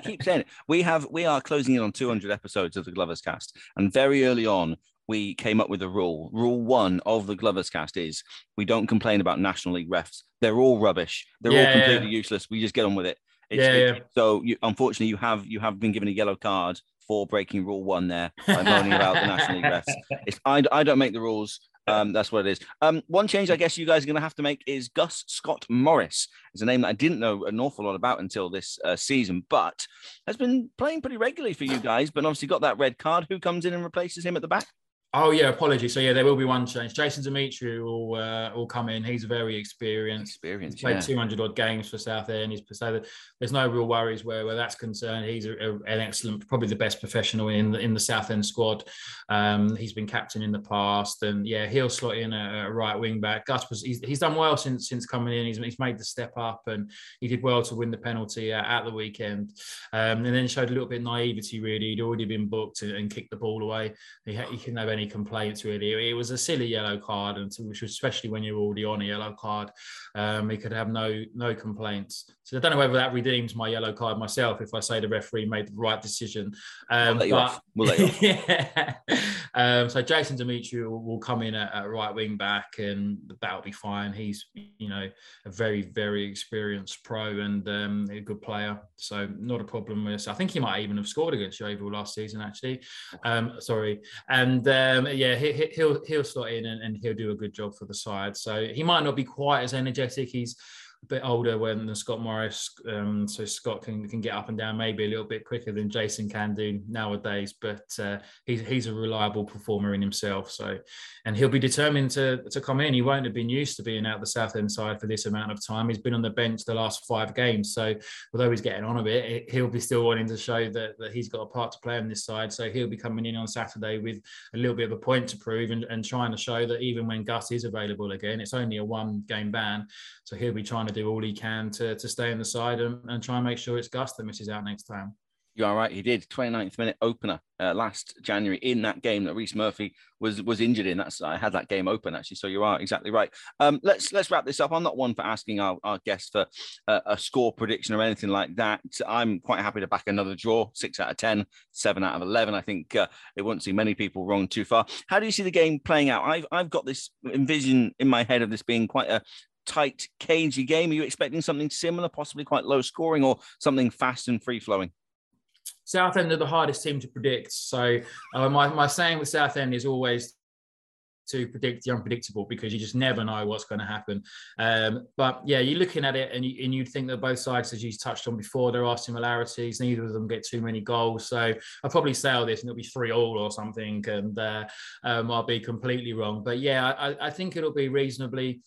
keeps, saying it. We have we are closing in on 200 episodes of the Glovers Cast, and very early on we came up with a rule. Rule one of the Glovers cast is we don't complain about National League refs. They're all rubbish. They're yeah, all completely yeah. useless. We just get on with it. It's, yeah, yeah. So you, unfortunately, you have you have been given a yellow card for breaking rule one there by moaning about the National League refs. It's, I, I don't make the rules. Um, that's what it is. Um, one change I guess you guys are going to have to make is Gus Scott Morris. It's a name that I didn't know an awful lot about until this uh, season, but has been playing pretty regularly for you guys. But obviously got that red card. Who comes in and replaces him at the back? Oh yeah, apologies. So yeah, there will be one change. Jason Demetriou will uh, will come in. He's very experienced. Experienced. He's played yeah. 200 odd games for Southend. He's so there's no real worries where, where that's concerned. He's a, a, an excellent, probably the best professional in the in the Southend squad. Um, he's been captain in the past, and yeah, he'll slot in a, a right wing back. Gus was he's, he's done well since since coming in. He's, he's made the step up, and he did well to win the penalty at, at the weekend. Um, and then showed a little bit of naivety. Really, he'd already been booked and, and kicked the ball away. He, he couldn't have any any complaints really. It was a silly yellow card, and which was especially when you're already on a yellow card, um, he could have no no complaints. So I don't know whether that redeems my yellow card myself if I say the referee made the right decision. Um, we'll but, we'll yeah. Um, so Jason Demetriou will, come in at, at, right wing back, and that'll be fine. He's you know a very very experienced pro and um, a good player, so not a problem with. I think he might even have scored against Yeovil last season actually. Um, sorry, and um, yeah, he, will he'll slot in and, and, he'll do a good job for the side. So he might not be quite as energetic. He's a bit older when Scott Morris, um, so Scott can, can get up and down maybe a little bit quicker than Jason can do nowadays. But uh, he's he's a reliable performer in himself. So, and he'll be determined to to come in. He won't have been used to being out the Southend side for this amount of time. He's been on the bench the last five games. So, although he's getting on a bit, he'll be still wanting to show that that he's got a part to play on this side. So he'll be coming in on Saturday with a little bit of a point to prove and, and trying to show that even when Gus is available again, it's only a one game ban. So he'll be trying to do all he can to, to stay on the side and, and try and make sure it's Gus that misses out next time. You are right. He did 29th minute opener uh, last January in that game that Rhys Murphy was was injured in. That's I had that game open actually. So you are exactly right. Um, let's let's wrap this up. I'm not one for asking our, our guests for a score prediction or anything like that. I'm quite happy to back another draw, six out of 10, seven out of 11. I think uh, it won't see many people wrong too far. How do you see the game playing out? I've I've got this envision in my head of this being quite a tight, cagey game. Are you expecting something similar, possibly quite low scoring, or something fast and free flowing? Southend are the hardest team to predict. So uh, my, my saying with Southend is always to predict the unpredictable because you just never know what's going to happen. Um, but yeah, you're looking at it and, you, and you'd think that both sides, as you touched on before, there are similarities. Neither of them get too many goals. So I'll probably say all this and it'll be three all or something, and uh, um, I'll be completely wrong. But yeah, I, I think it'll be reasonably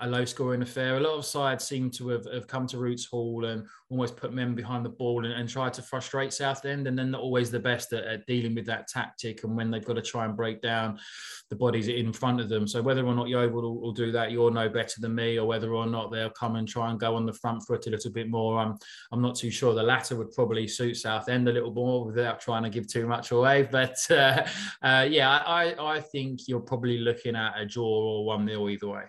a low scoring affair. A lot of sides seem to have, have come to Roots Hall and almost put men behind the ball and, and try to frustrate Southend. And then not always the best at, at, dealing with that tactic and when they've got to try and break down the bodies in front of them. So whether or not Yeovil will, will do that, you'll know better than me, or whether or not they'll come and try and go on the front foot a little bit more. I'm, I'm not too sure. The latter would probably suit Southend a little more without trying to give too much away. But uh, uh, yeah, I, I think you're probably looking at a draw or 1 nil either way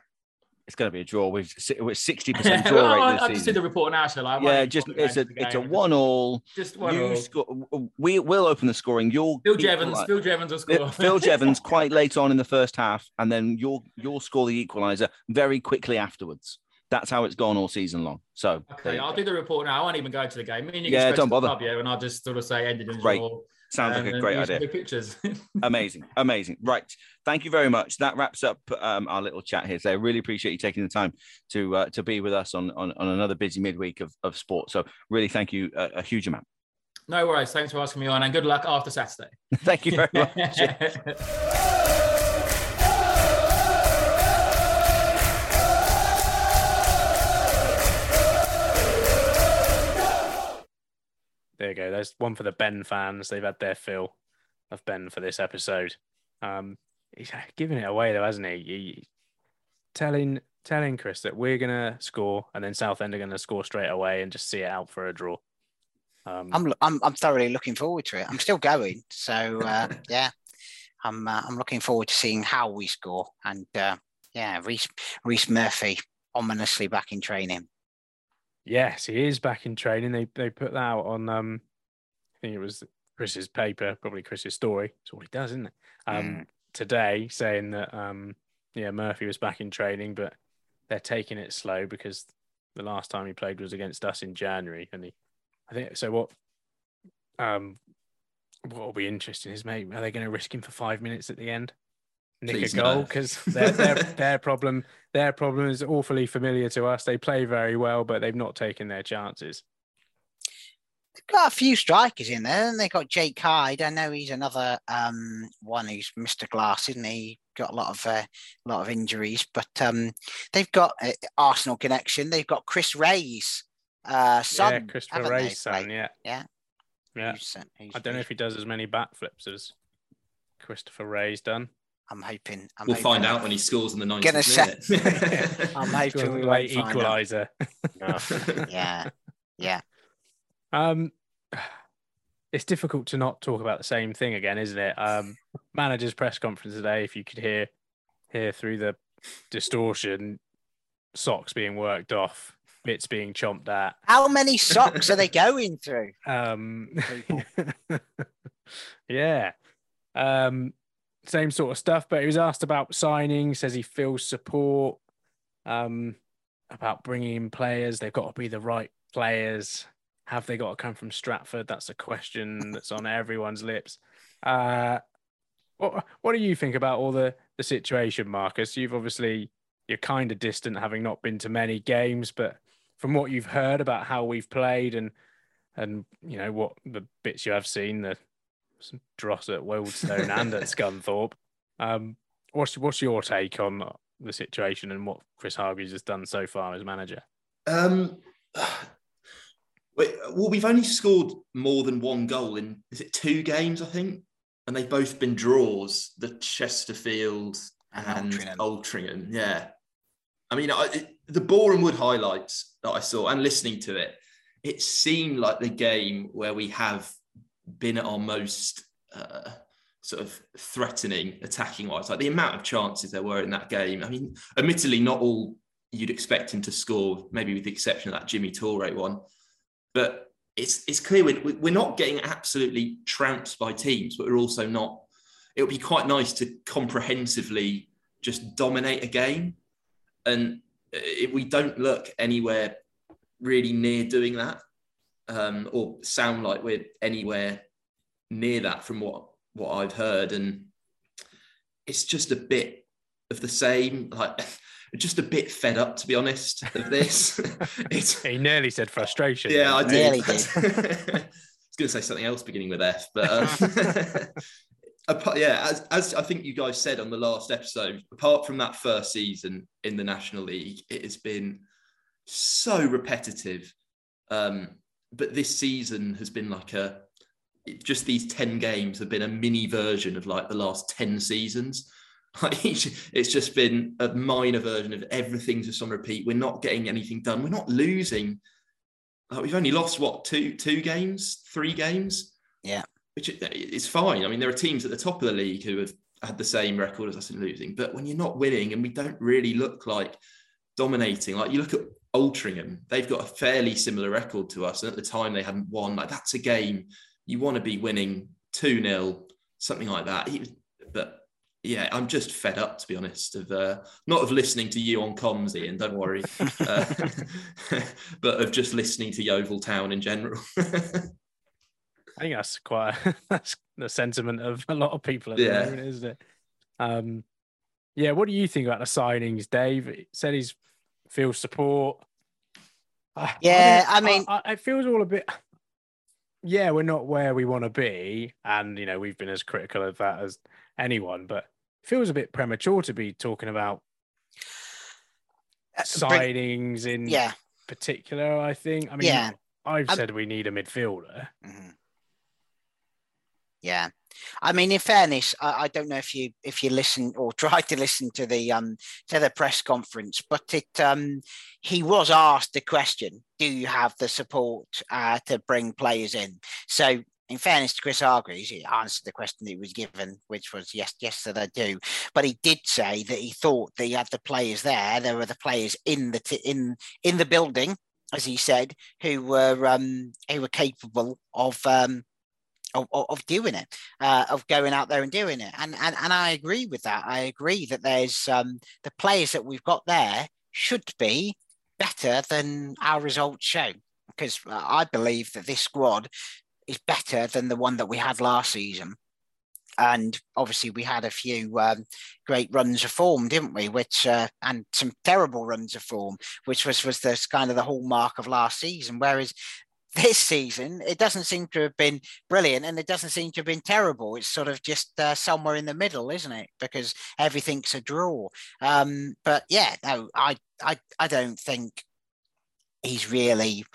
it's going to be a draw. We've we're sixty percent draw rate. I've just seen the report now, shall I? Yeah, just it's a it's a one all. Just one you all. Score, we will open the scoring. You'll Phil Jevons. Like, Phil Jevons will score. Phil Jevons quite late on in the first half, and then you'll you'll score the equaliser very quickly afterwards. That's how it's gone all season long. So okay, I'll do the report now. I won't even go to the game. Me and you yeah, don't bother. Club, yeah, and I'll just sort of say ended in draw. Sounds like a great idea. Pictures. amazing, amazing. Right, thank you very much. That wraps up um, our little chat here So I really appreciate you taking the time to uh, to be with us on, on, on another busy midweek of, of sport. So really, thank you a, a huge amount. No worries. Thanks for asking me on, and good luck after Saturday. thank you very much. There you go. There's one for the Ben fans. They've had their fill of Ben for this episode. Um, he's giving it away though, hasn't he? he telling telling Chris that we're gonna score and then Southend are gonna score straight away and just see it out for a draw. Um, I'm I'm I'm thoroughly looking forward to it. I'm still going, so uh, yeah, I'm uh, I'm looking forward to seeing how we score and uh, yeah, Rhys Rhys Murphy ominously back in training. Yes, he is back in training. They they put that out on um I think it was Chris's paper, probably Chris's story. It's all he does, isn't it? Um mm. today saying that um yeah, Murphy was back in training, but they're taking it slow because the last time he played was against us in January and he I think so what um what will be interesting is maybe are they going to risk him for five minutes at the end? Nick Please a goal because their, their, their problem their problem is awfully familiar to us. They play very well, but they've not taken their chances. They've got a few strikers in there, and they've got Jake Hyde. I know he's another um, one who's Mr. Glass, isn't he? Got a lot of uh, a lot of injuries, but um, they've got uh, Arsenal connection. They've got Chris Wreh's uh, son. Yeah, Christopher Wreh's son. Yeah, yeah, yeah. Who's, uh, who's, I don't know if he does as many backflips as Christopher Wreh's done. I'm hoping. I'm we'll hoping find out when he scores in the 90th minute. I'm hoping we late equaliser. yeah, yeah. Um, it's difficult to not talk about the same thing again, isn't it? Um, manager's press conference today. If you could hear hear through the distortion, socks being worked off, bits being chomped at. How many socks are they going through? Um, yeah. Um, same sort of stuff. But he was asked about signing. Says he feels support. Um, about bringing in players. They've got to be the right players. Have they got to come from Stratford? That's a question that's on everyone's lips. Uh, what What do you think about all the the situation, Marcus? You've obviously you're kind of distant, having not been to many games, but from what you've heard about how we've played and and you know what the bits you have seen, the dross at Wealdstone and at Scunthorpe. Um, what's what's your take on the situation and what Chris Hargreaves has done so far as manager? Um, well, we've only scored more than one goal in is it two games, I think, and they've both been draws. The Chesterfield and, and Altrincham. Altrincham. Yeah, I mean, I, it, the Boreham Wood highlights that I saw and listening to it, it seemed like the game where we have been at our most uh, sort of threatening attacking wise. Like the amount of chances there were in that game. I mean, admittedly, not all you'd expect him to score, maybe with the exception of that Jimmy Toure one. But it's it's clear we're, we're not getting absolutely trounced by teams, but we're also not. It would be quite nice to comprehensively just dominate a game, and if we don't look anywhere really near doing that, um, or sound like we're anywhere near that from what what I've heard, and it's just a bit of the same. Like just a bit fed up, to be honest, of this. it's, he nearly said frustration. Yeah, I did. Nearly did. I was going to say something else beginning with F, but um, yeah, as, as I think you guys said on the last episode, apart from that first season in the National League, it has been so repetitive. Um, but this season has been like a just these 10 games have been a mini version of like the last 10 seasons it's just been a minor version of everything just on repeat. We're not getting anything done. We're not losing. Like we've only lost what two two games, three games. Yeah, which uh, is fine. I mean, there are teams at the top of the league who have had the same record as us in losing. But when you're not winning and we don't really look like dominating, like you look at Altrincham, they've got a fairly similar record to us, and at the time they hadn't won. Like that's a game you want to be winning two 0 something like that. But yeah, I'm just fed up to be honest of uh, not of listening to you on comms, Ian. Don't worry, uh, but of just listening to Yeovil Town in general. I think that's quite that's the sentiment of a lot of people at the yeah. moment, isn't it? Um, yeah. What do you think about the signings, Dave? He said he's feels support. Yeah, I, I mean, I, I, it feels all a bit. Yeah, we're not where we want to be, and you know we've been as critical of that as anyone, but feels a bit premature to be talking about uh, signings in yeah. particular. I think. I mean, yeah. I've said we need a midfielder. Mm-hmm. Yeah, I mean, in fairness, I, I, don't know if you if you listen or try to listen to the um to the press conference, but it um he was asked the question: Do you have the support uh, to bring players in? So in fairness to Chris Hargreaves, he answered the question he was given, which was yes, yes, that I do. But he did say that he thought that he had the players there. There were the players in the t- in in the building, as he said, who were um, who were capable of um, of, of, doing it, uh, of going out there and doing it. And, and and I agree with that. I agree that there's um, the players that we've got there should be better than our results show. Because I believe that this squad is better than the one that we had last season. And obviously, we had a few um, great runs of form, didn't we? Which uh, and some terrible runs of form, which was was the kind of the hallmark of last season. Whereas this season, it doesn't seem to have been brilliant, and it doesn't seem to have been terrible. It's sort of just uh, somewhere in the middle, isn't it? Because everything's a draw. Um, but yeah, no, I I I don't think he's really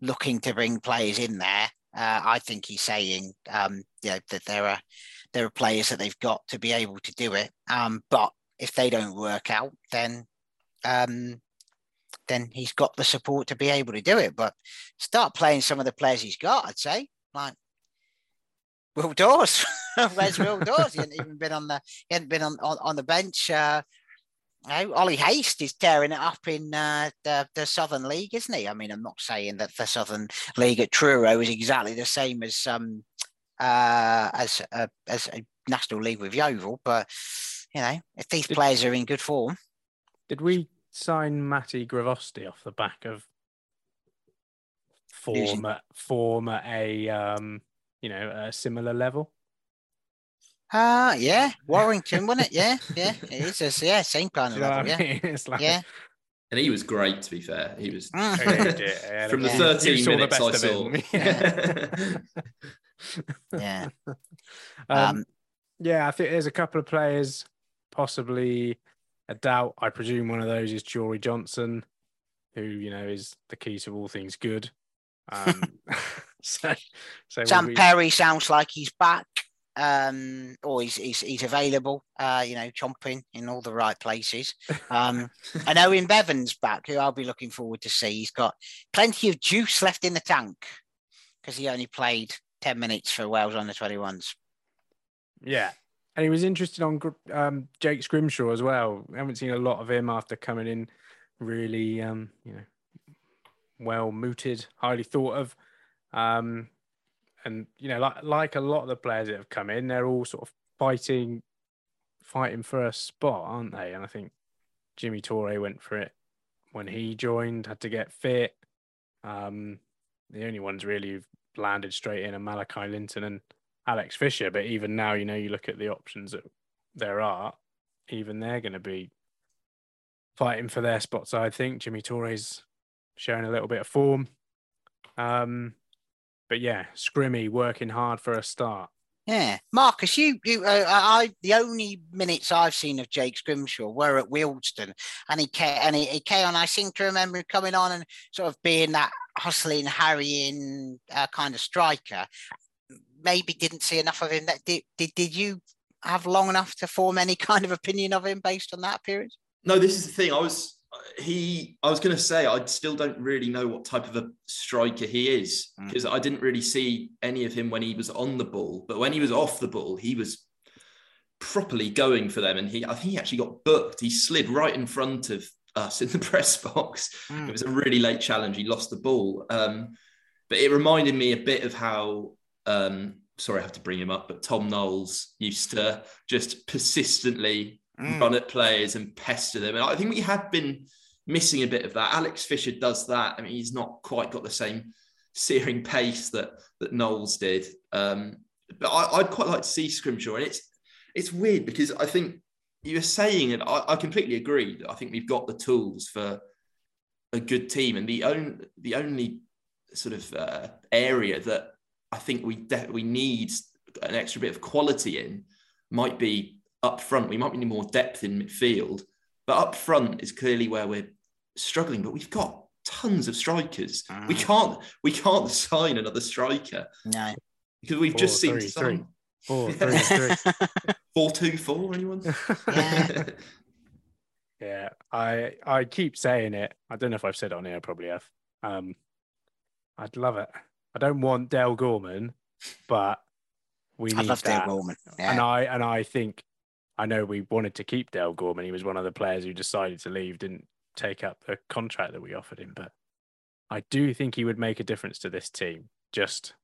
looking to bring players in there uh, I think he's saying um, you know, that there are there are players that they've got to be able to do it. Um, but if they don't work out, then um, then he's got the support to be able to do it. But start playing some of the players he's got, I'd say, like Will Dawes. Where's Will Dawes? He hadn't even been on the he hadn't been on, on, on the bench. Uh, know, Ollie Haste is tearing it up in uh, the, the Southern League, isn't he? I mean, I'm not saying that the Southern League at Truro is exactly the same as um, uh, as uh, as a National League with Yeovil, but you know, if these did, players are in good form, did we sign Matty Gravosti off the back of form at, form at a um, you know a similar level? Ah, uh, yeah, Warrington, wasn't it? Yeah, yeah, it is. A, yeah, same kind of level. Yeah, it's like, yeah. And he was great, to be fair. He was Mm. Yeah, from the you 13 saw the minutes I best of saw. Yeah. Um, Um, yeah, I think there's a couple of players, possibly a doubt. I presume one of those is Jory Johnson, who you know is the key to all things good. Um, so, so Sam we- Perry sounds like he's back. Um, or he's, he's he's available. Uh, you know, chomping in all the right places. Um, and Owen Bevan's back, who I'll be looking forward to see. He's got plenty of juice left in the tank because he only played ten minutes for Wales on the twenty ones. Yeah. And he was interested on um, Jake Scrimshaw as well. I haven't seen a lot of him after coming in really, um, you know, well mooted, highly thought of. Um, and, you know, like, like a lot of the players that have come in, they're all sort of fighting, fighting for a spot, aren't they? And I think Jimmy Torre went for it when he joined, had to get fit. Um, the only ones really who've landed straight in are Malachi Linton and Alex Fisher. But even now, you know, you look at the options that there are, even they're going to be fighting for their spots. I think Jimmy Torres showing a little bit of form. Um, but yeah, Scrimmy working hard for a start. Yeah, Marcus, you, you, uh, I, the only minutes I've seen of Jake Scrimshaw were at Wealdstone, and he came, and he, he came on. I seem to remember him coming on and sort of being that hustling, harrying uh, kind of striker. Maybe didn't see enough of him. That did, did, did you have long enough to form any kind of opinion of him based on that period? No, this is the thing. I was he. I was going to say I still don't really know what type of a striker he is Mm. because I didn't really see any of him when he was on the ball. But when he was off the ball, he was properly going for them, and he. I think he actually got booked. He slid right in front of us in the press box. Mm. It was a really late challenge. He lost the ball, um, but it reminded me a bit of how. Um, sorry, I have to bring him up, but Tom Knowles used to just persistently Mm. run at players and pester them. And I think we have been missing a bit of that. Alex Fisher does that. I mean, he's not quite got the same searing pace that that Knowles did. Um, but I, I'd quite like to see Scrimshaw. And it's it's weird because I think you're saying, and I, I completely agree that I think we've got the tools for a good team. And the only the only sort of uh, area that I think we de- we need an extra bit of quality in might be up front. We might need more depth in midfield, but up front is clearly where we're struggling. But we've got tons of strikers. We Mm. can't we can't sign another striker No. because we've Four, just seen three, some three. Four, three, three. four two four. Anyone? Yeah. Yeah, I I keep saying it. I don't know if I've said it on here. I probably have. Um, I'd love it. I don't want Dale Gorman, but we I need love Dale that. Gorman. And I and I think I know we wanted to keep Dale Gorman. He was one of the players who decided to leave, didn't take up the contract that we offered him. But I do think he would make a difference to this team. Just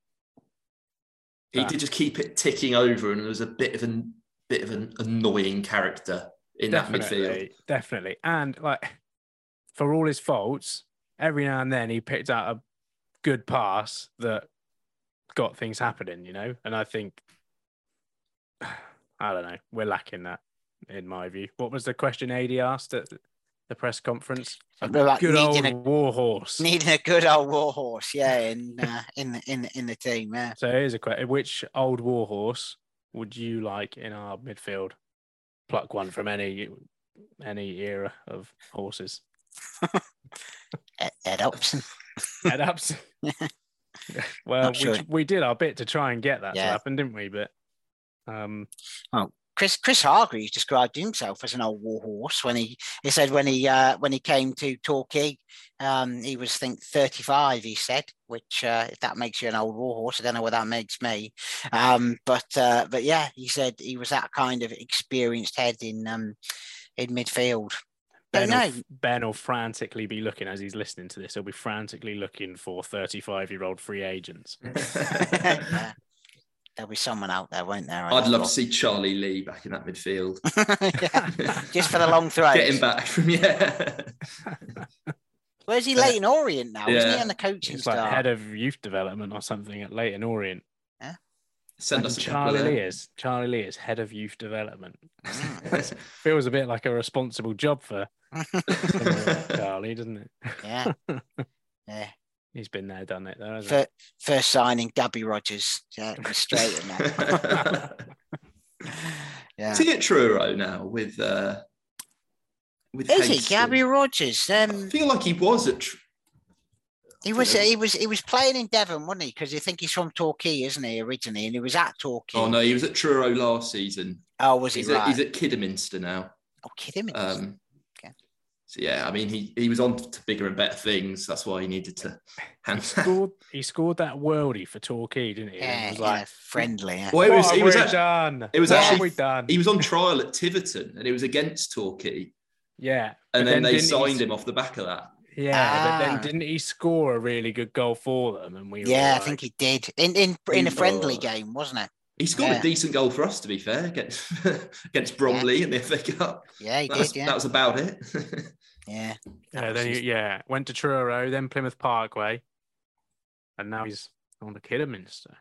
he that. did just keep it ticking over, and there was a bit of an bit of an annoying character in that midfield. definitely, definitely, and like for all his faults, every now and then he picked out a good pass that got things happening. You know, and I think I don't know, we're lacking that in my view. What was the question AD asked at the press conference? A good old a- war horse. Needing a good old war horse, yeah, in uh, in the in in the team, yeah. So here's a question: Which old war horse would you like in our midfield? Pluck one from any any era of horses. Ed, Ed Upson. Ed Upson. well, Not we, we did our bit to try and get that to happen, didn't we? But um, Chris Chris Hargreaves described himself as an old war horse when he he said when he uh, when he came to Torquay, um, he was I think 35. He said, which uh, if that makes you an old war horse, I don't know what that makes me. Um, but uh, but yeah, he said he was that kind of experienced head in um, in midfield. Don't Ben, will, ben will frantically be looking as he's listening to this. He'll be frantically looking for 35 year old free agents. Yeah. There'll be someone out there, won't there? I I'd just love to see Charlie Lee back in that midfield. Yeah, Just for the long throws. Get him back from yeah. Where's he? Leyton Orient now, isn't he? Yeah. On the coaching He's like staff. head of youth development or something at Leyton Orient. Send And us a Charlie of Lee is Charlie Lee is head of youth development. Ah. Feels a bit like a responsible job for like Charlie, doesn't it? Yeah. Yeah. He's been there, done it, though. Hasn't Fir- First signing, Gabby Rogers. Yeah, it was straight in there. Yeah. Is he at Truro now with uh with Is he Hasty? Gabby Rogers? I Um, feel like he was at Tr- he was he was he was playing in Devon, wasn't he? Because you think he's from Torquay, isn't he, originally? And he was at Torquay. Oh no, he was at Truro last season. Oh, was he He's, right? at, he's at Kidderminster now. oh, Kidderminster. Um, Okay. So yeah, I mean he he was on to bigger and better things. That's why he needed to hand. scored, he scored that worldie for Torquay, didn't he? And yeah, it was yeah, like, friendly. Yeah. Well, it was what it was we actually, done? it was what actually- have we done? he was on trial at Tiverton and it was against Torquay, yeah, and but then, they signed him off the back of that. Yeah, but then Ah. didn't he score a really good goal for them? And we were Yeah, I think he did in in in a friendly oh. game, wasn't it? He scored Yeah. a decent goal for us, to be fair, against against Bromley in the FA Cup. Yeah, he That was. Yeah, that was about it. yeah. Yeah, then his- he, yeah, went to Truro, then Plymouth Parkway, and now he's on the Kidderminster.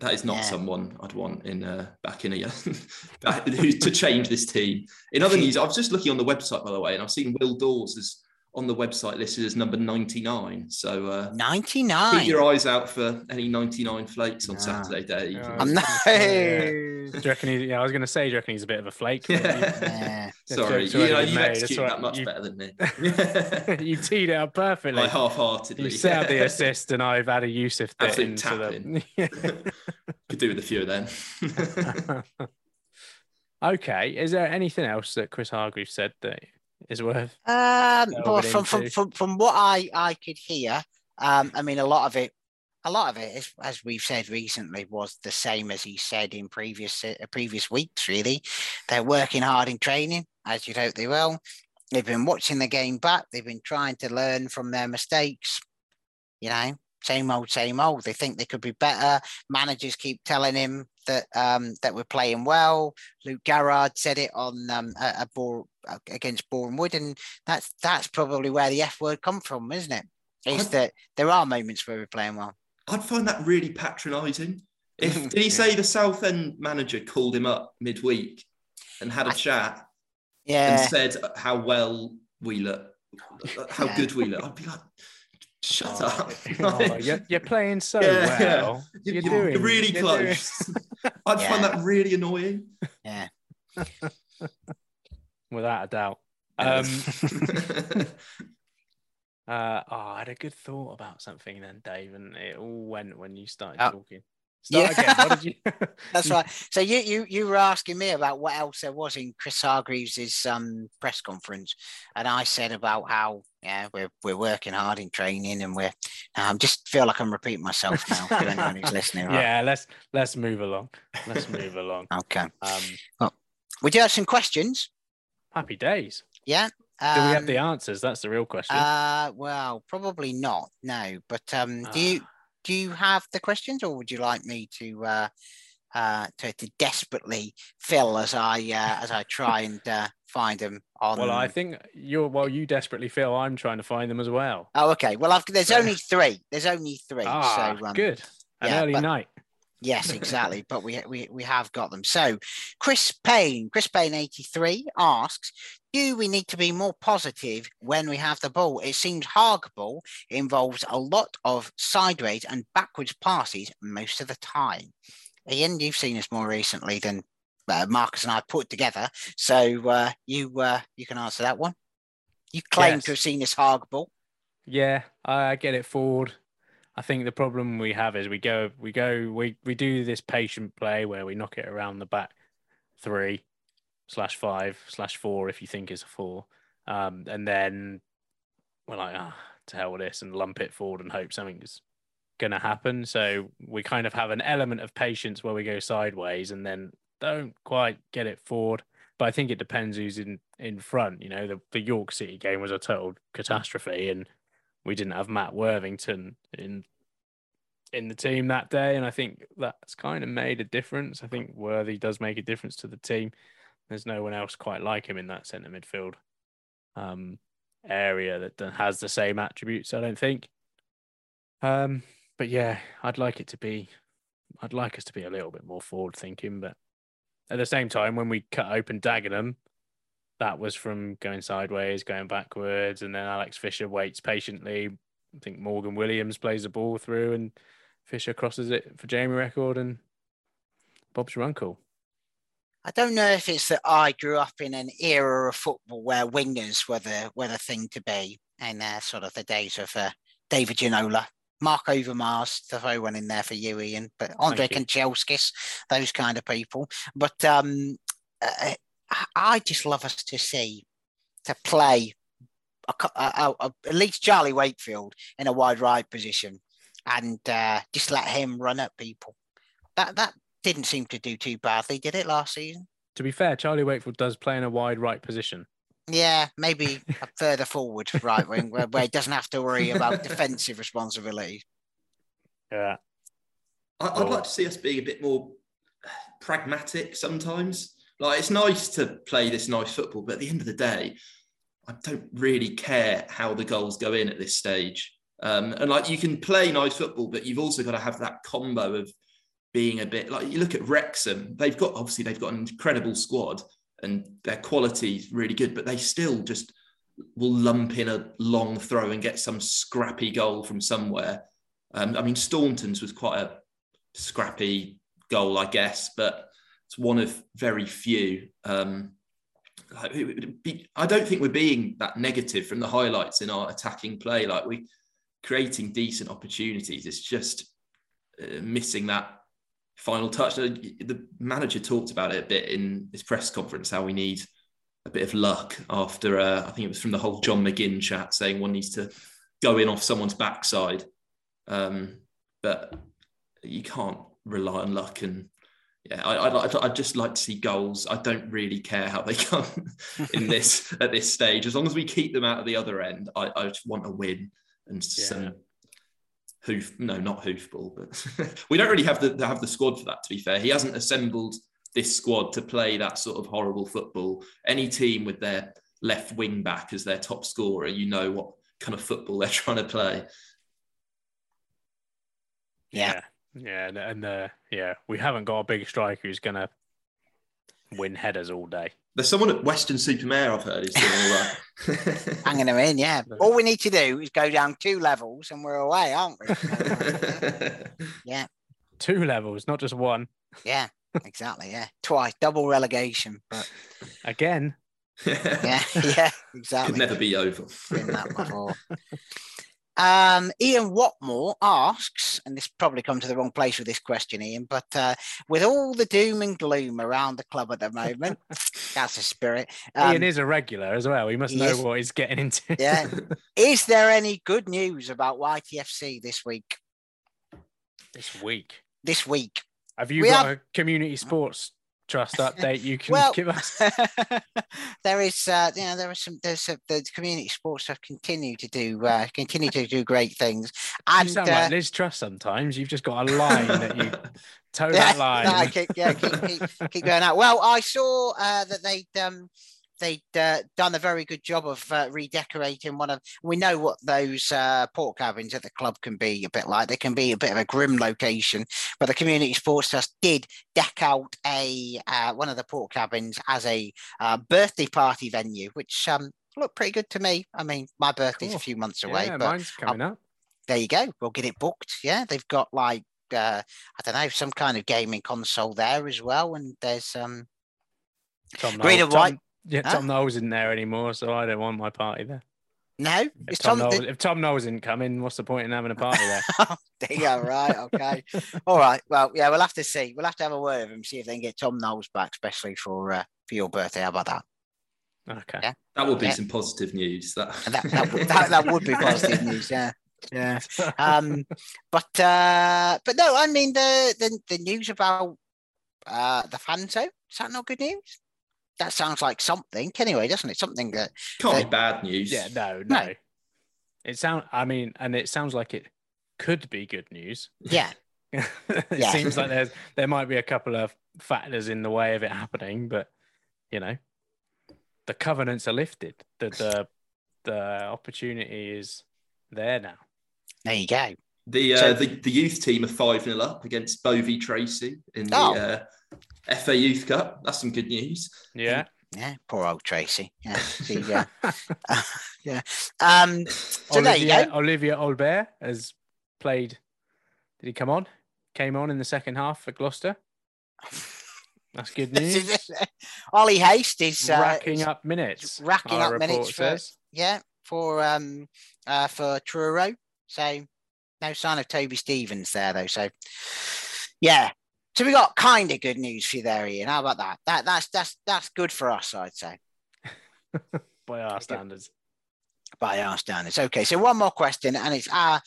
That is not Yeah. someone I'd want in uh, back in a year to change this team. In other news, I was just looking on the website by the way, and I've seen Will Dawes is on the website listed as number ninety nine. So uh, Ninety keep your eyes out for any ninety nine flakes on Ah. Saturday day. Yeah. I'm not. Do you reckon he, yeah, I was going to say, do you reckon he's a bit of a flake? Yeah. Yeah, Sorry, jokes you, know, already you been made, that's execute all that much You- better than me. you, you teed it up perfectly. like half-heartedly. you set up the assist, and I've had a Yusuf bit Absolute into the. Could do with a few of them. okay, is there anything else that Chris Hargreaves said that is worth? Um, delving but from, from from from what I I could hear, um, I mean, a lot of it, a lot of it, is, as we've said recently, was the same as he said in previous uh, previous weeks. Really, they're working hard in training, as you'd hope they will. They've been watching the game back. They've been trying to learn from their mistakes. You know, same old, same old. They think they could be better. Managers keep telling him that um, that we're playing well. Luke Garrard said it on um, a, a ball against Boreham Wood, and that's that's probably where the F word come from, isn't it? Is I- that there are moments where we're playing well. I'd find that really patronising. If did he say the Southend manager called him up midweek and had a I- chat Yeah, and said how well we look, how Yeah. good we look? I'd be like, shut oh, up. Oh, you're, you're playing so Yeah, yeah. well. You're, You're, you're doing really you're doing- close. I'd Yeah. find that really annoying. yeah. Without a doubt. Um, uh, oh, I had a good thought about something then, Dave, and it all went when you started Oh. talking. Start Yeah. again. What did you? That's right. So you you you were asking me about what else there was in Chris Hargreaves' um press conference, and I said about how yeah we're we're working hard in training, and we're I just feel like I'm repeating myself now to anyone who's listening. Right? Yeah, let's let's move along. Let's move along. Okay. Um, We do have some questions. Happy days. Yeah. Do we have Um, the answers? That's the real question. Uh, well, probably not. No, but um, do you Ah. do you have the questions, or would you like me to uh, uh, to, to desperately fill as I uh, as I try and uh, find them on? well, I think you're. Well, you desperately feel I'm trying to find them as well. Oh, okay. Well, I've, there's only three. There's only three. Ah, so um, good. An yeah, early but- night. Yes, exactly. but we, we we have got them. So, Chris Payne, Chris Payne, eighty three asks, do we need to be more positive when we have the ball? It seems Hargable involves a lot of sideways and backwards passes most of the time. Ian, you've seen us more recently than uh, Marcus and I put together, so uh, you uh, you can answer that one. You claim Yes. to have seen this Hargable. Yeah, I get it forward. I think the problem we have is we go, we go, we we do this patient play where we knock it around the back three slash five slash four if you think it's a four, um, and then we're like, ah, to hell with this, and lump it forward and hope something's gonna happen. So we kind of have an element of patience where we go sideways and then don't quite get it forward. But I think it depends who's in in front. You know, the the York City game was a total catastrophe, and we didn't have Matt Worthington in in the team that day, and I think that's kind of made a difference. I think Worthy does make a difference to the team. There's no one else quite like him in that centre midfield um, area that has the same attributes. I don't think. Um, but yeah, I'd like it to be. I'd like us to be a little bit more forward thinking, but at the same time, when we cut open Dagenham, that was from going sideways, going backwards, and then Alex Fisher waits patiently. I think Morgan Williams plays the ball through, and Fisher crosses it for Jamie Record, and Bob's your uncle. I don't know if it's that I grew up in an era of football where wingers were the were the thing to be, and uh, sort of the days of uh, David Ginola, Mark Overmars to throw one in there for you, Ian, but Andre Kanchelskis, those kind of people. But um, uh, I just love us to see to play a, a, a, at least Charlie Wakefield in a wide right position and uh, just let him run at people. That that didn't seem to do too badly, did it last season? To be fair, Charlie Wakefield does play in a wide right position. Yeah, maybe further forward right wing where, where he doesn't have to worry about defensive responsibility. Yeah. I, would like to see us being a bit more pragmatic sometimes. Like it's nice to play this nice football, but at the end of the day, I don't really care how the goals go in at this stage. Um, and like you can play nice football, but you've also got to have that combo of being a bit like you look at Wrexham. They've got obviously they've got an incredible squad and their quality is really good, but they still just will lump in a long throw and get some scrappy goal from somewhere. Um, I mean, Staunton's was quite a scrappy goal, I guess, but it's one of very few. Um, I don't think we're being that negative from the highlights in our attacking play. Like we creating decent opportunities. It's just uh, missing that final touch. The manager talked about it a bit in his press conference how we need a bit of luck after uh, I think it was from the whole John McGinn chat saying one needs to go in off someone's backside. Um, but you can't rely on luck and yeah, I, I, I'd just like to see goals. I don't really care how they come in this at this stage. As long as we keep them out of the other end, I, I just want a win and yeah. some hoof. No, not hoofball, but we don't really have the have the squad for that. To be fair, he hasn't assembled this squad to play that sort of horrible football. Any team with their left wing back as their top scorer, you know what kind of football they're trying to play. Yeah. Yeah, and uh, yeah, we haven't got a big striker who's gonna win headers all day. There's someone at Weston-super-Mare I've heard is doing all right. Hanging them in, yeah. All we need to do is go down two levels and we're away, aren't we? yeah. Two levels, not just one. Yeah, exactly. Yeah. Twice, double relegation. But again. yeah, yeah, exactly. Could never be over. Been that before. Um, Ian Watmore asks, and this probably come to the wrong place with this question, Ian, but uh, with all the doom and gloom around the club at the moment, that's a spirit. Um, Ian is a regular as well. He must he know is, what he's getting into. yeah. Is there any good news about YTFC this week? This week. This week. Have you we got have... a community sports trust update you can well, give us? there is, uh, you know, there are some. There's a, the community sports have continued to do uh, continue to do great things. And you sound uh, like Liz Truss Sometimes you've just got a line that you toe yeah, that line. No, keep, yeah, keep, keep, keep, going out. Well, I saw uh, that they um, they'd uh, done a very good job of uh, redecorating one of. We know what those uh, Portakabins at the club can be a bit like. They can be a bit of a grim location, but the community sports trust did deck out a uh, one of the port cabins as a uh, birthday party venue, which um, looked pretty good to me. I mean, my birthday's cool. a few months away, yeah, but mine's coming up. There you go. We'll get it booked. Yeah, they've got like uh, I don't know some kind of gaming console there as well, and there's um. Tom green and white. Yeah, Tom huh? Knowles isn't there anymore, so I don't want my party there. No, if Tom, Tom Knowles, if Tom Knowles isn't coming, what's the point in having a party there? there you go. Right. Okay. All right. Well, yeah, we'll have to see. We'll have to have a word with him, see if they can get Tom Knowles back, especially for uh, for your birthday. How about that? Okay. Yeah. That would be yeah. some positive news. That. that, that, that, that would be positive news. Yeah. Yeah. Um, but uh, but no, I mean the the, the news about uh, the fan zone is that not good news? That sounds like something anyway, doesn't it? Something that can't that, be bad news. Yeah, no, no, no. It sound. I mean, and it sounds like it could be good news. Yeah. it yeah. seems like there's there might be a couple of factors in the way of it happening, but you know, the covenants are lifted. The the the opportunity is there now. There you go. The, uh, So- the the youth team are 5 0 up against Bovey Tracy in the Oh. uh, FA Youth Cup. That's some good news. Yeah. Yeah, poor old Tracy. Yeah, see, yeah, yeah. Um, so there you go. Olivier Olbert has played. Did he come on? Came on in the second half for Gloucester. That's good news. Ollie Haste is uh, racking is up minutes. racking our up minutes report for says. yeah for um uh for Truro. So no sign of Toby Stevens there though. So yeah. So we got kind of good news for you there, Ian. How about that? That that's that's that's good for us, I'd say. by our standards. by our standards. Okay, so one more question, and it's our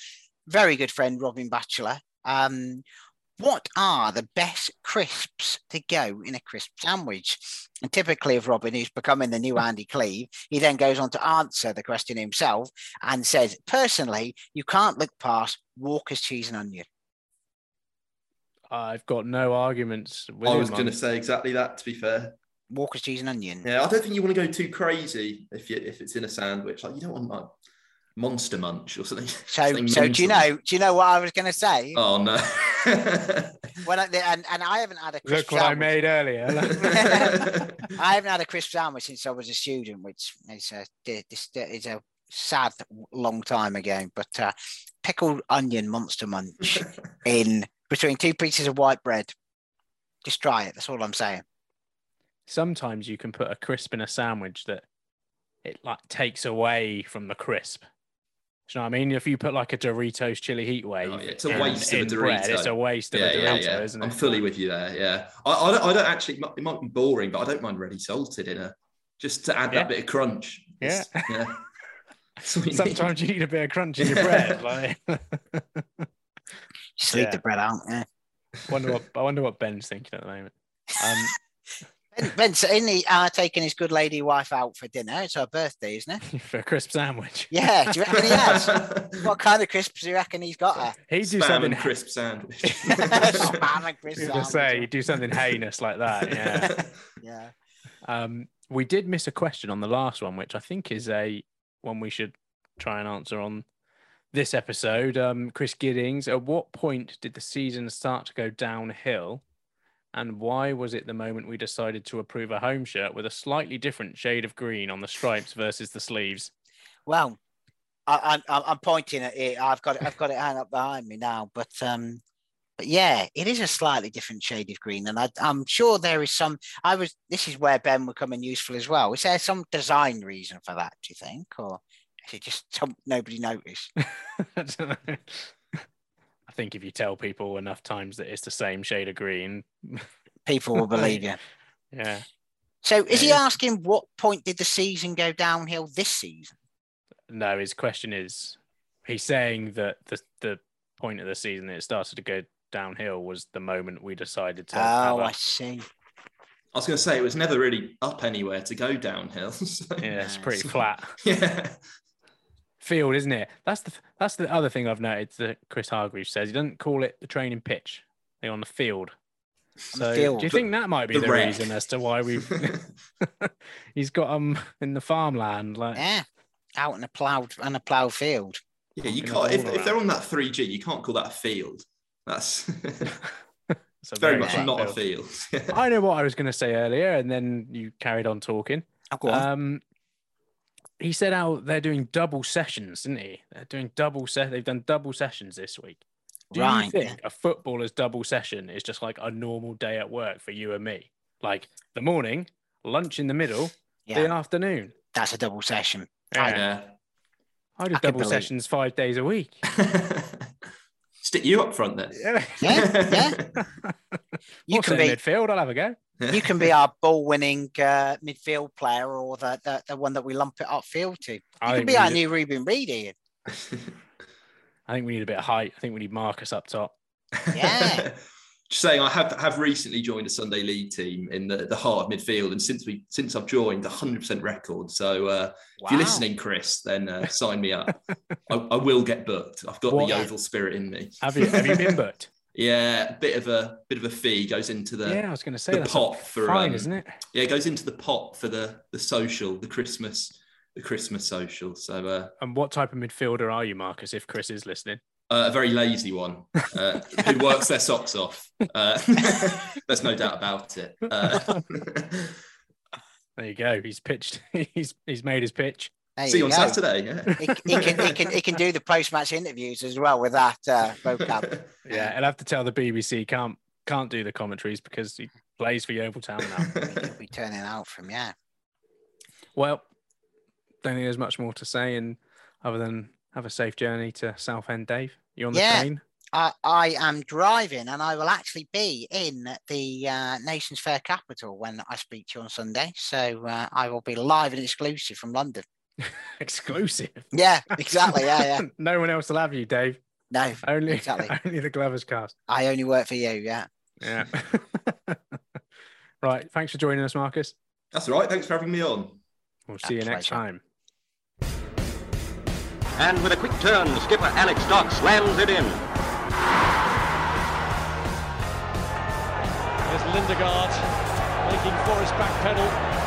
very good friend Robin Batchelor. Um, what are the best crisps to go in a crisp sandwich? And typically, of Robin, who's becoming the new Andy Cleve, he then goes on to answer the question himself and says, personally, you can't look past Walker's cheese and onion. I've got no arguments with I was going to say exactly that, to be fair. Walker's cheese and onion. Yeah, I don't think you want to go too crazy if you if it's in a sandwich. Like you don't want like monster munch or something. So, something so do you know? Do you know what I was going to say? Oh no. When I, and, and I haven't had a crisp Look what I made earlier. I haven't had a crisp sandwich since I was a student, which is a this is a sad long time ago. But uh, pickled onion monster munch in between two pieces of white bread. Just try it. That's all I'm saying. Sometimes you can put a crisp in a sandwich that it like takes away from the crisp. Do you know what I mean? If you put like a Doritos chili heat wave, Oh, yeah, it's a in- waste of a in bread, Dorito. it's a waste of yeah, a Dorito, yeah. isn't I'm fully with you there. Yeah, I, I, don't, I don't actually. It might be boring, but I don't mind ready salted in a just to add Yeah. that bit of crunch. Yeah. Yeah. That's need. Sometimes you need a bit of crunch in your bread. Like, Just leave Yeah. the bread out. Yeah. wonder what I wonder what Ben's thinking at the moment. Um, Ben, Ben's in the uh, taking his good lady wife out for dinner. It's her birthday, isn't it? for a crisp sandwich. Yeah. Do you reckon he has? what kind of crisps do you reckon he's got her? He'd do Spam something. and crisp sandwich. Spam and crisp I was gonna say you do something heinous like that. Yeah. Yeah. Um, we did miss a question on the last one, which I think is a one we should try and answer on this episode. Um, Chris Giddings, at what point did the season start to go downhill? And why was it the moment we decided to approve a home shirt with a slightly different shade of green on the stripes versus the sleeves? Well, I, I'm I'm pointing at it. I've got it. I've got it hung up behind me now. But um, but yeah, it is a slightly different shade of green, and I, I'm sure there is some. I was. This is where Ben would come in useful as well. Is there some design reason for that? Do you think, or it just some, nobody noticed? I don't know. I think if you tell people enough times that it's the same shade of green, People will believe you. yeah. So is he asking what point did the season go downhill this season? No, his question is he's saying that the the point of the season that it started to go downhill was the moment we decided to Oh, a- I see. I was going to say it was never really up anywhere to go downhill. so- yeah, it's pretty flat Yeah. Field, isn't it? That's the that's the other thing I've noted that Chris Hargreaves says. He doesn't call it the training pitch. They're on the field. On the So field. do you think that might be The the, reason as to why we've he's got them in the farmland? Like Yeah, out in a ploughed in a ploughed field. Yeah, you can't. If, ball if they're on that 3G, you can't call that a field. That's it's a very much not field. a field. I know what I was going to say earlier, and then you carried on talking. Oh, go on. Um, he said how they're doing double sessions, didn't he? They're doing double set. They've done double sessions this week. Do Right, you think a footballer's double session is just like a normal day at work for you and me? Like the morning, lunch in the middle, yeah, the afternoon. that's a double session. Yeah. yeah. I do I double sessions five days a week. Stick you up front then. Yeah, Yeah, yeah. You I'll can sit in be midfield. I'll have a go. You can be our ball-winning uh, midfield player, or the, the the one that we lump it upfield to. You I can be our need- new Ruben Reed, Ian. I think we need a bit of height. I think we need Marcus up top. Yeah. Just saying, I have have recently joined a Sunday League team in the, the heart of midfield, and since we since I've joined, 100 percent record. So uh, if you're listening, Chris, then uh, sign me up. I, I will get booked. I've got What? the Yeovil spirit in me. Have you have you been booked? Yeah, a bit of a bit of a fee goes into the yeah, I was going to say the pot for, fine, um, isn't it? yeah, it goes into the pot for the the social, the Christmas, the Christmas social. So uh, And what type of midfielder are you, Marcus? If Chris is listening, Uh, a very lazy one uh, who works their socks off. Uh, there's no doubt about it. Uh, There you go. He's pitched. He's he's made his pitch. There see you you on go. Saturday. Yeah. He, he can he can he can do the post match interviews as well with that uh, vocab. Yeah, I'll have to tell the BBC can't can't do the commentaries because he plays for Yeovil Town now. He'll be turning out from yeah. well, don't think there's much more to say, and other than have a safe journey to Southend, Dave. You on the Yeah. train? I, I am driving and I will actually be in the uh, Nations Fair capital when I speak to you on Sunday. So uh, I will be live and exclusive from London. Exclusive. Yeah, exactly. Yeah, yeah. no one else will have you, Dave. No, Only Exactly. only the Glovers cast. I only work for you. Yeah. Yeah. right. Thanks for joining us, Marcus. That's all right. Thanks for having me on. We'll see you next pleasure. time. And with a quick turn, skipper Alec Stock slams it in. There's Lindegaard making for his back pedal.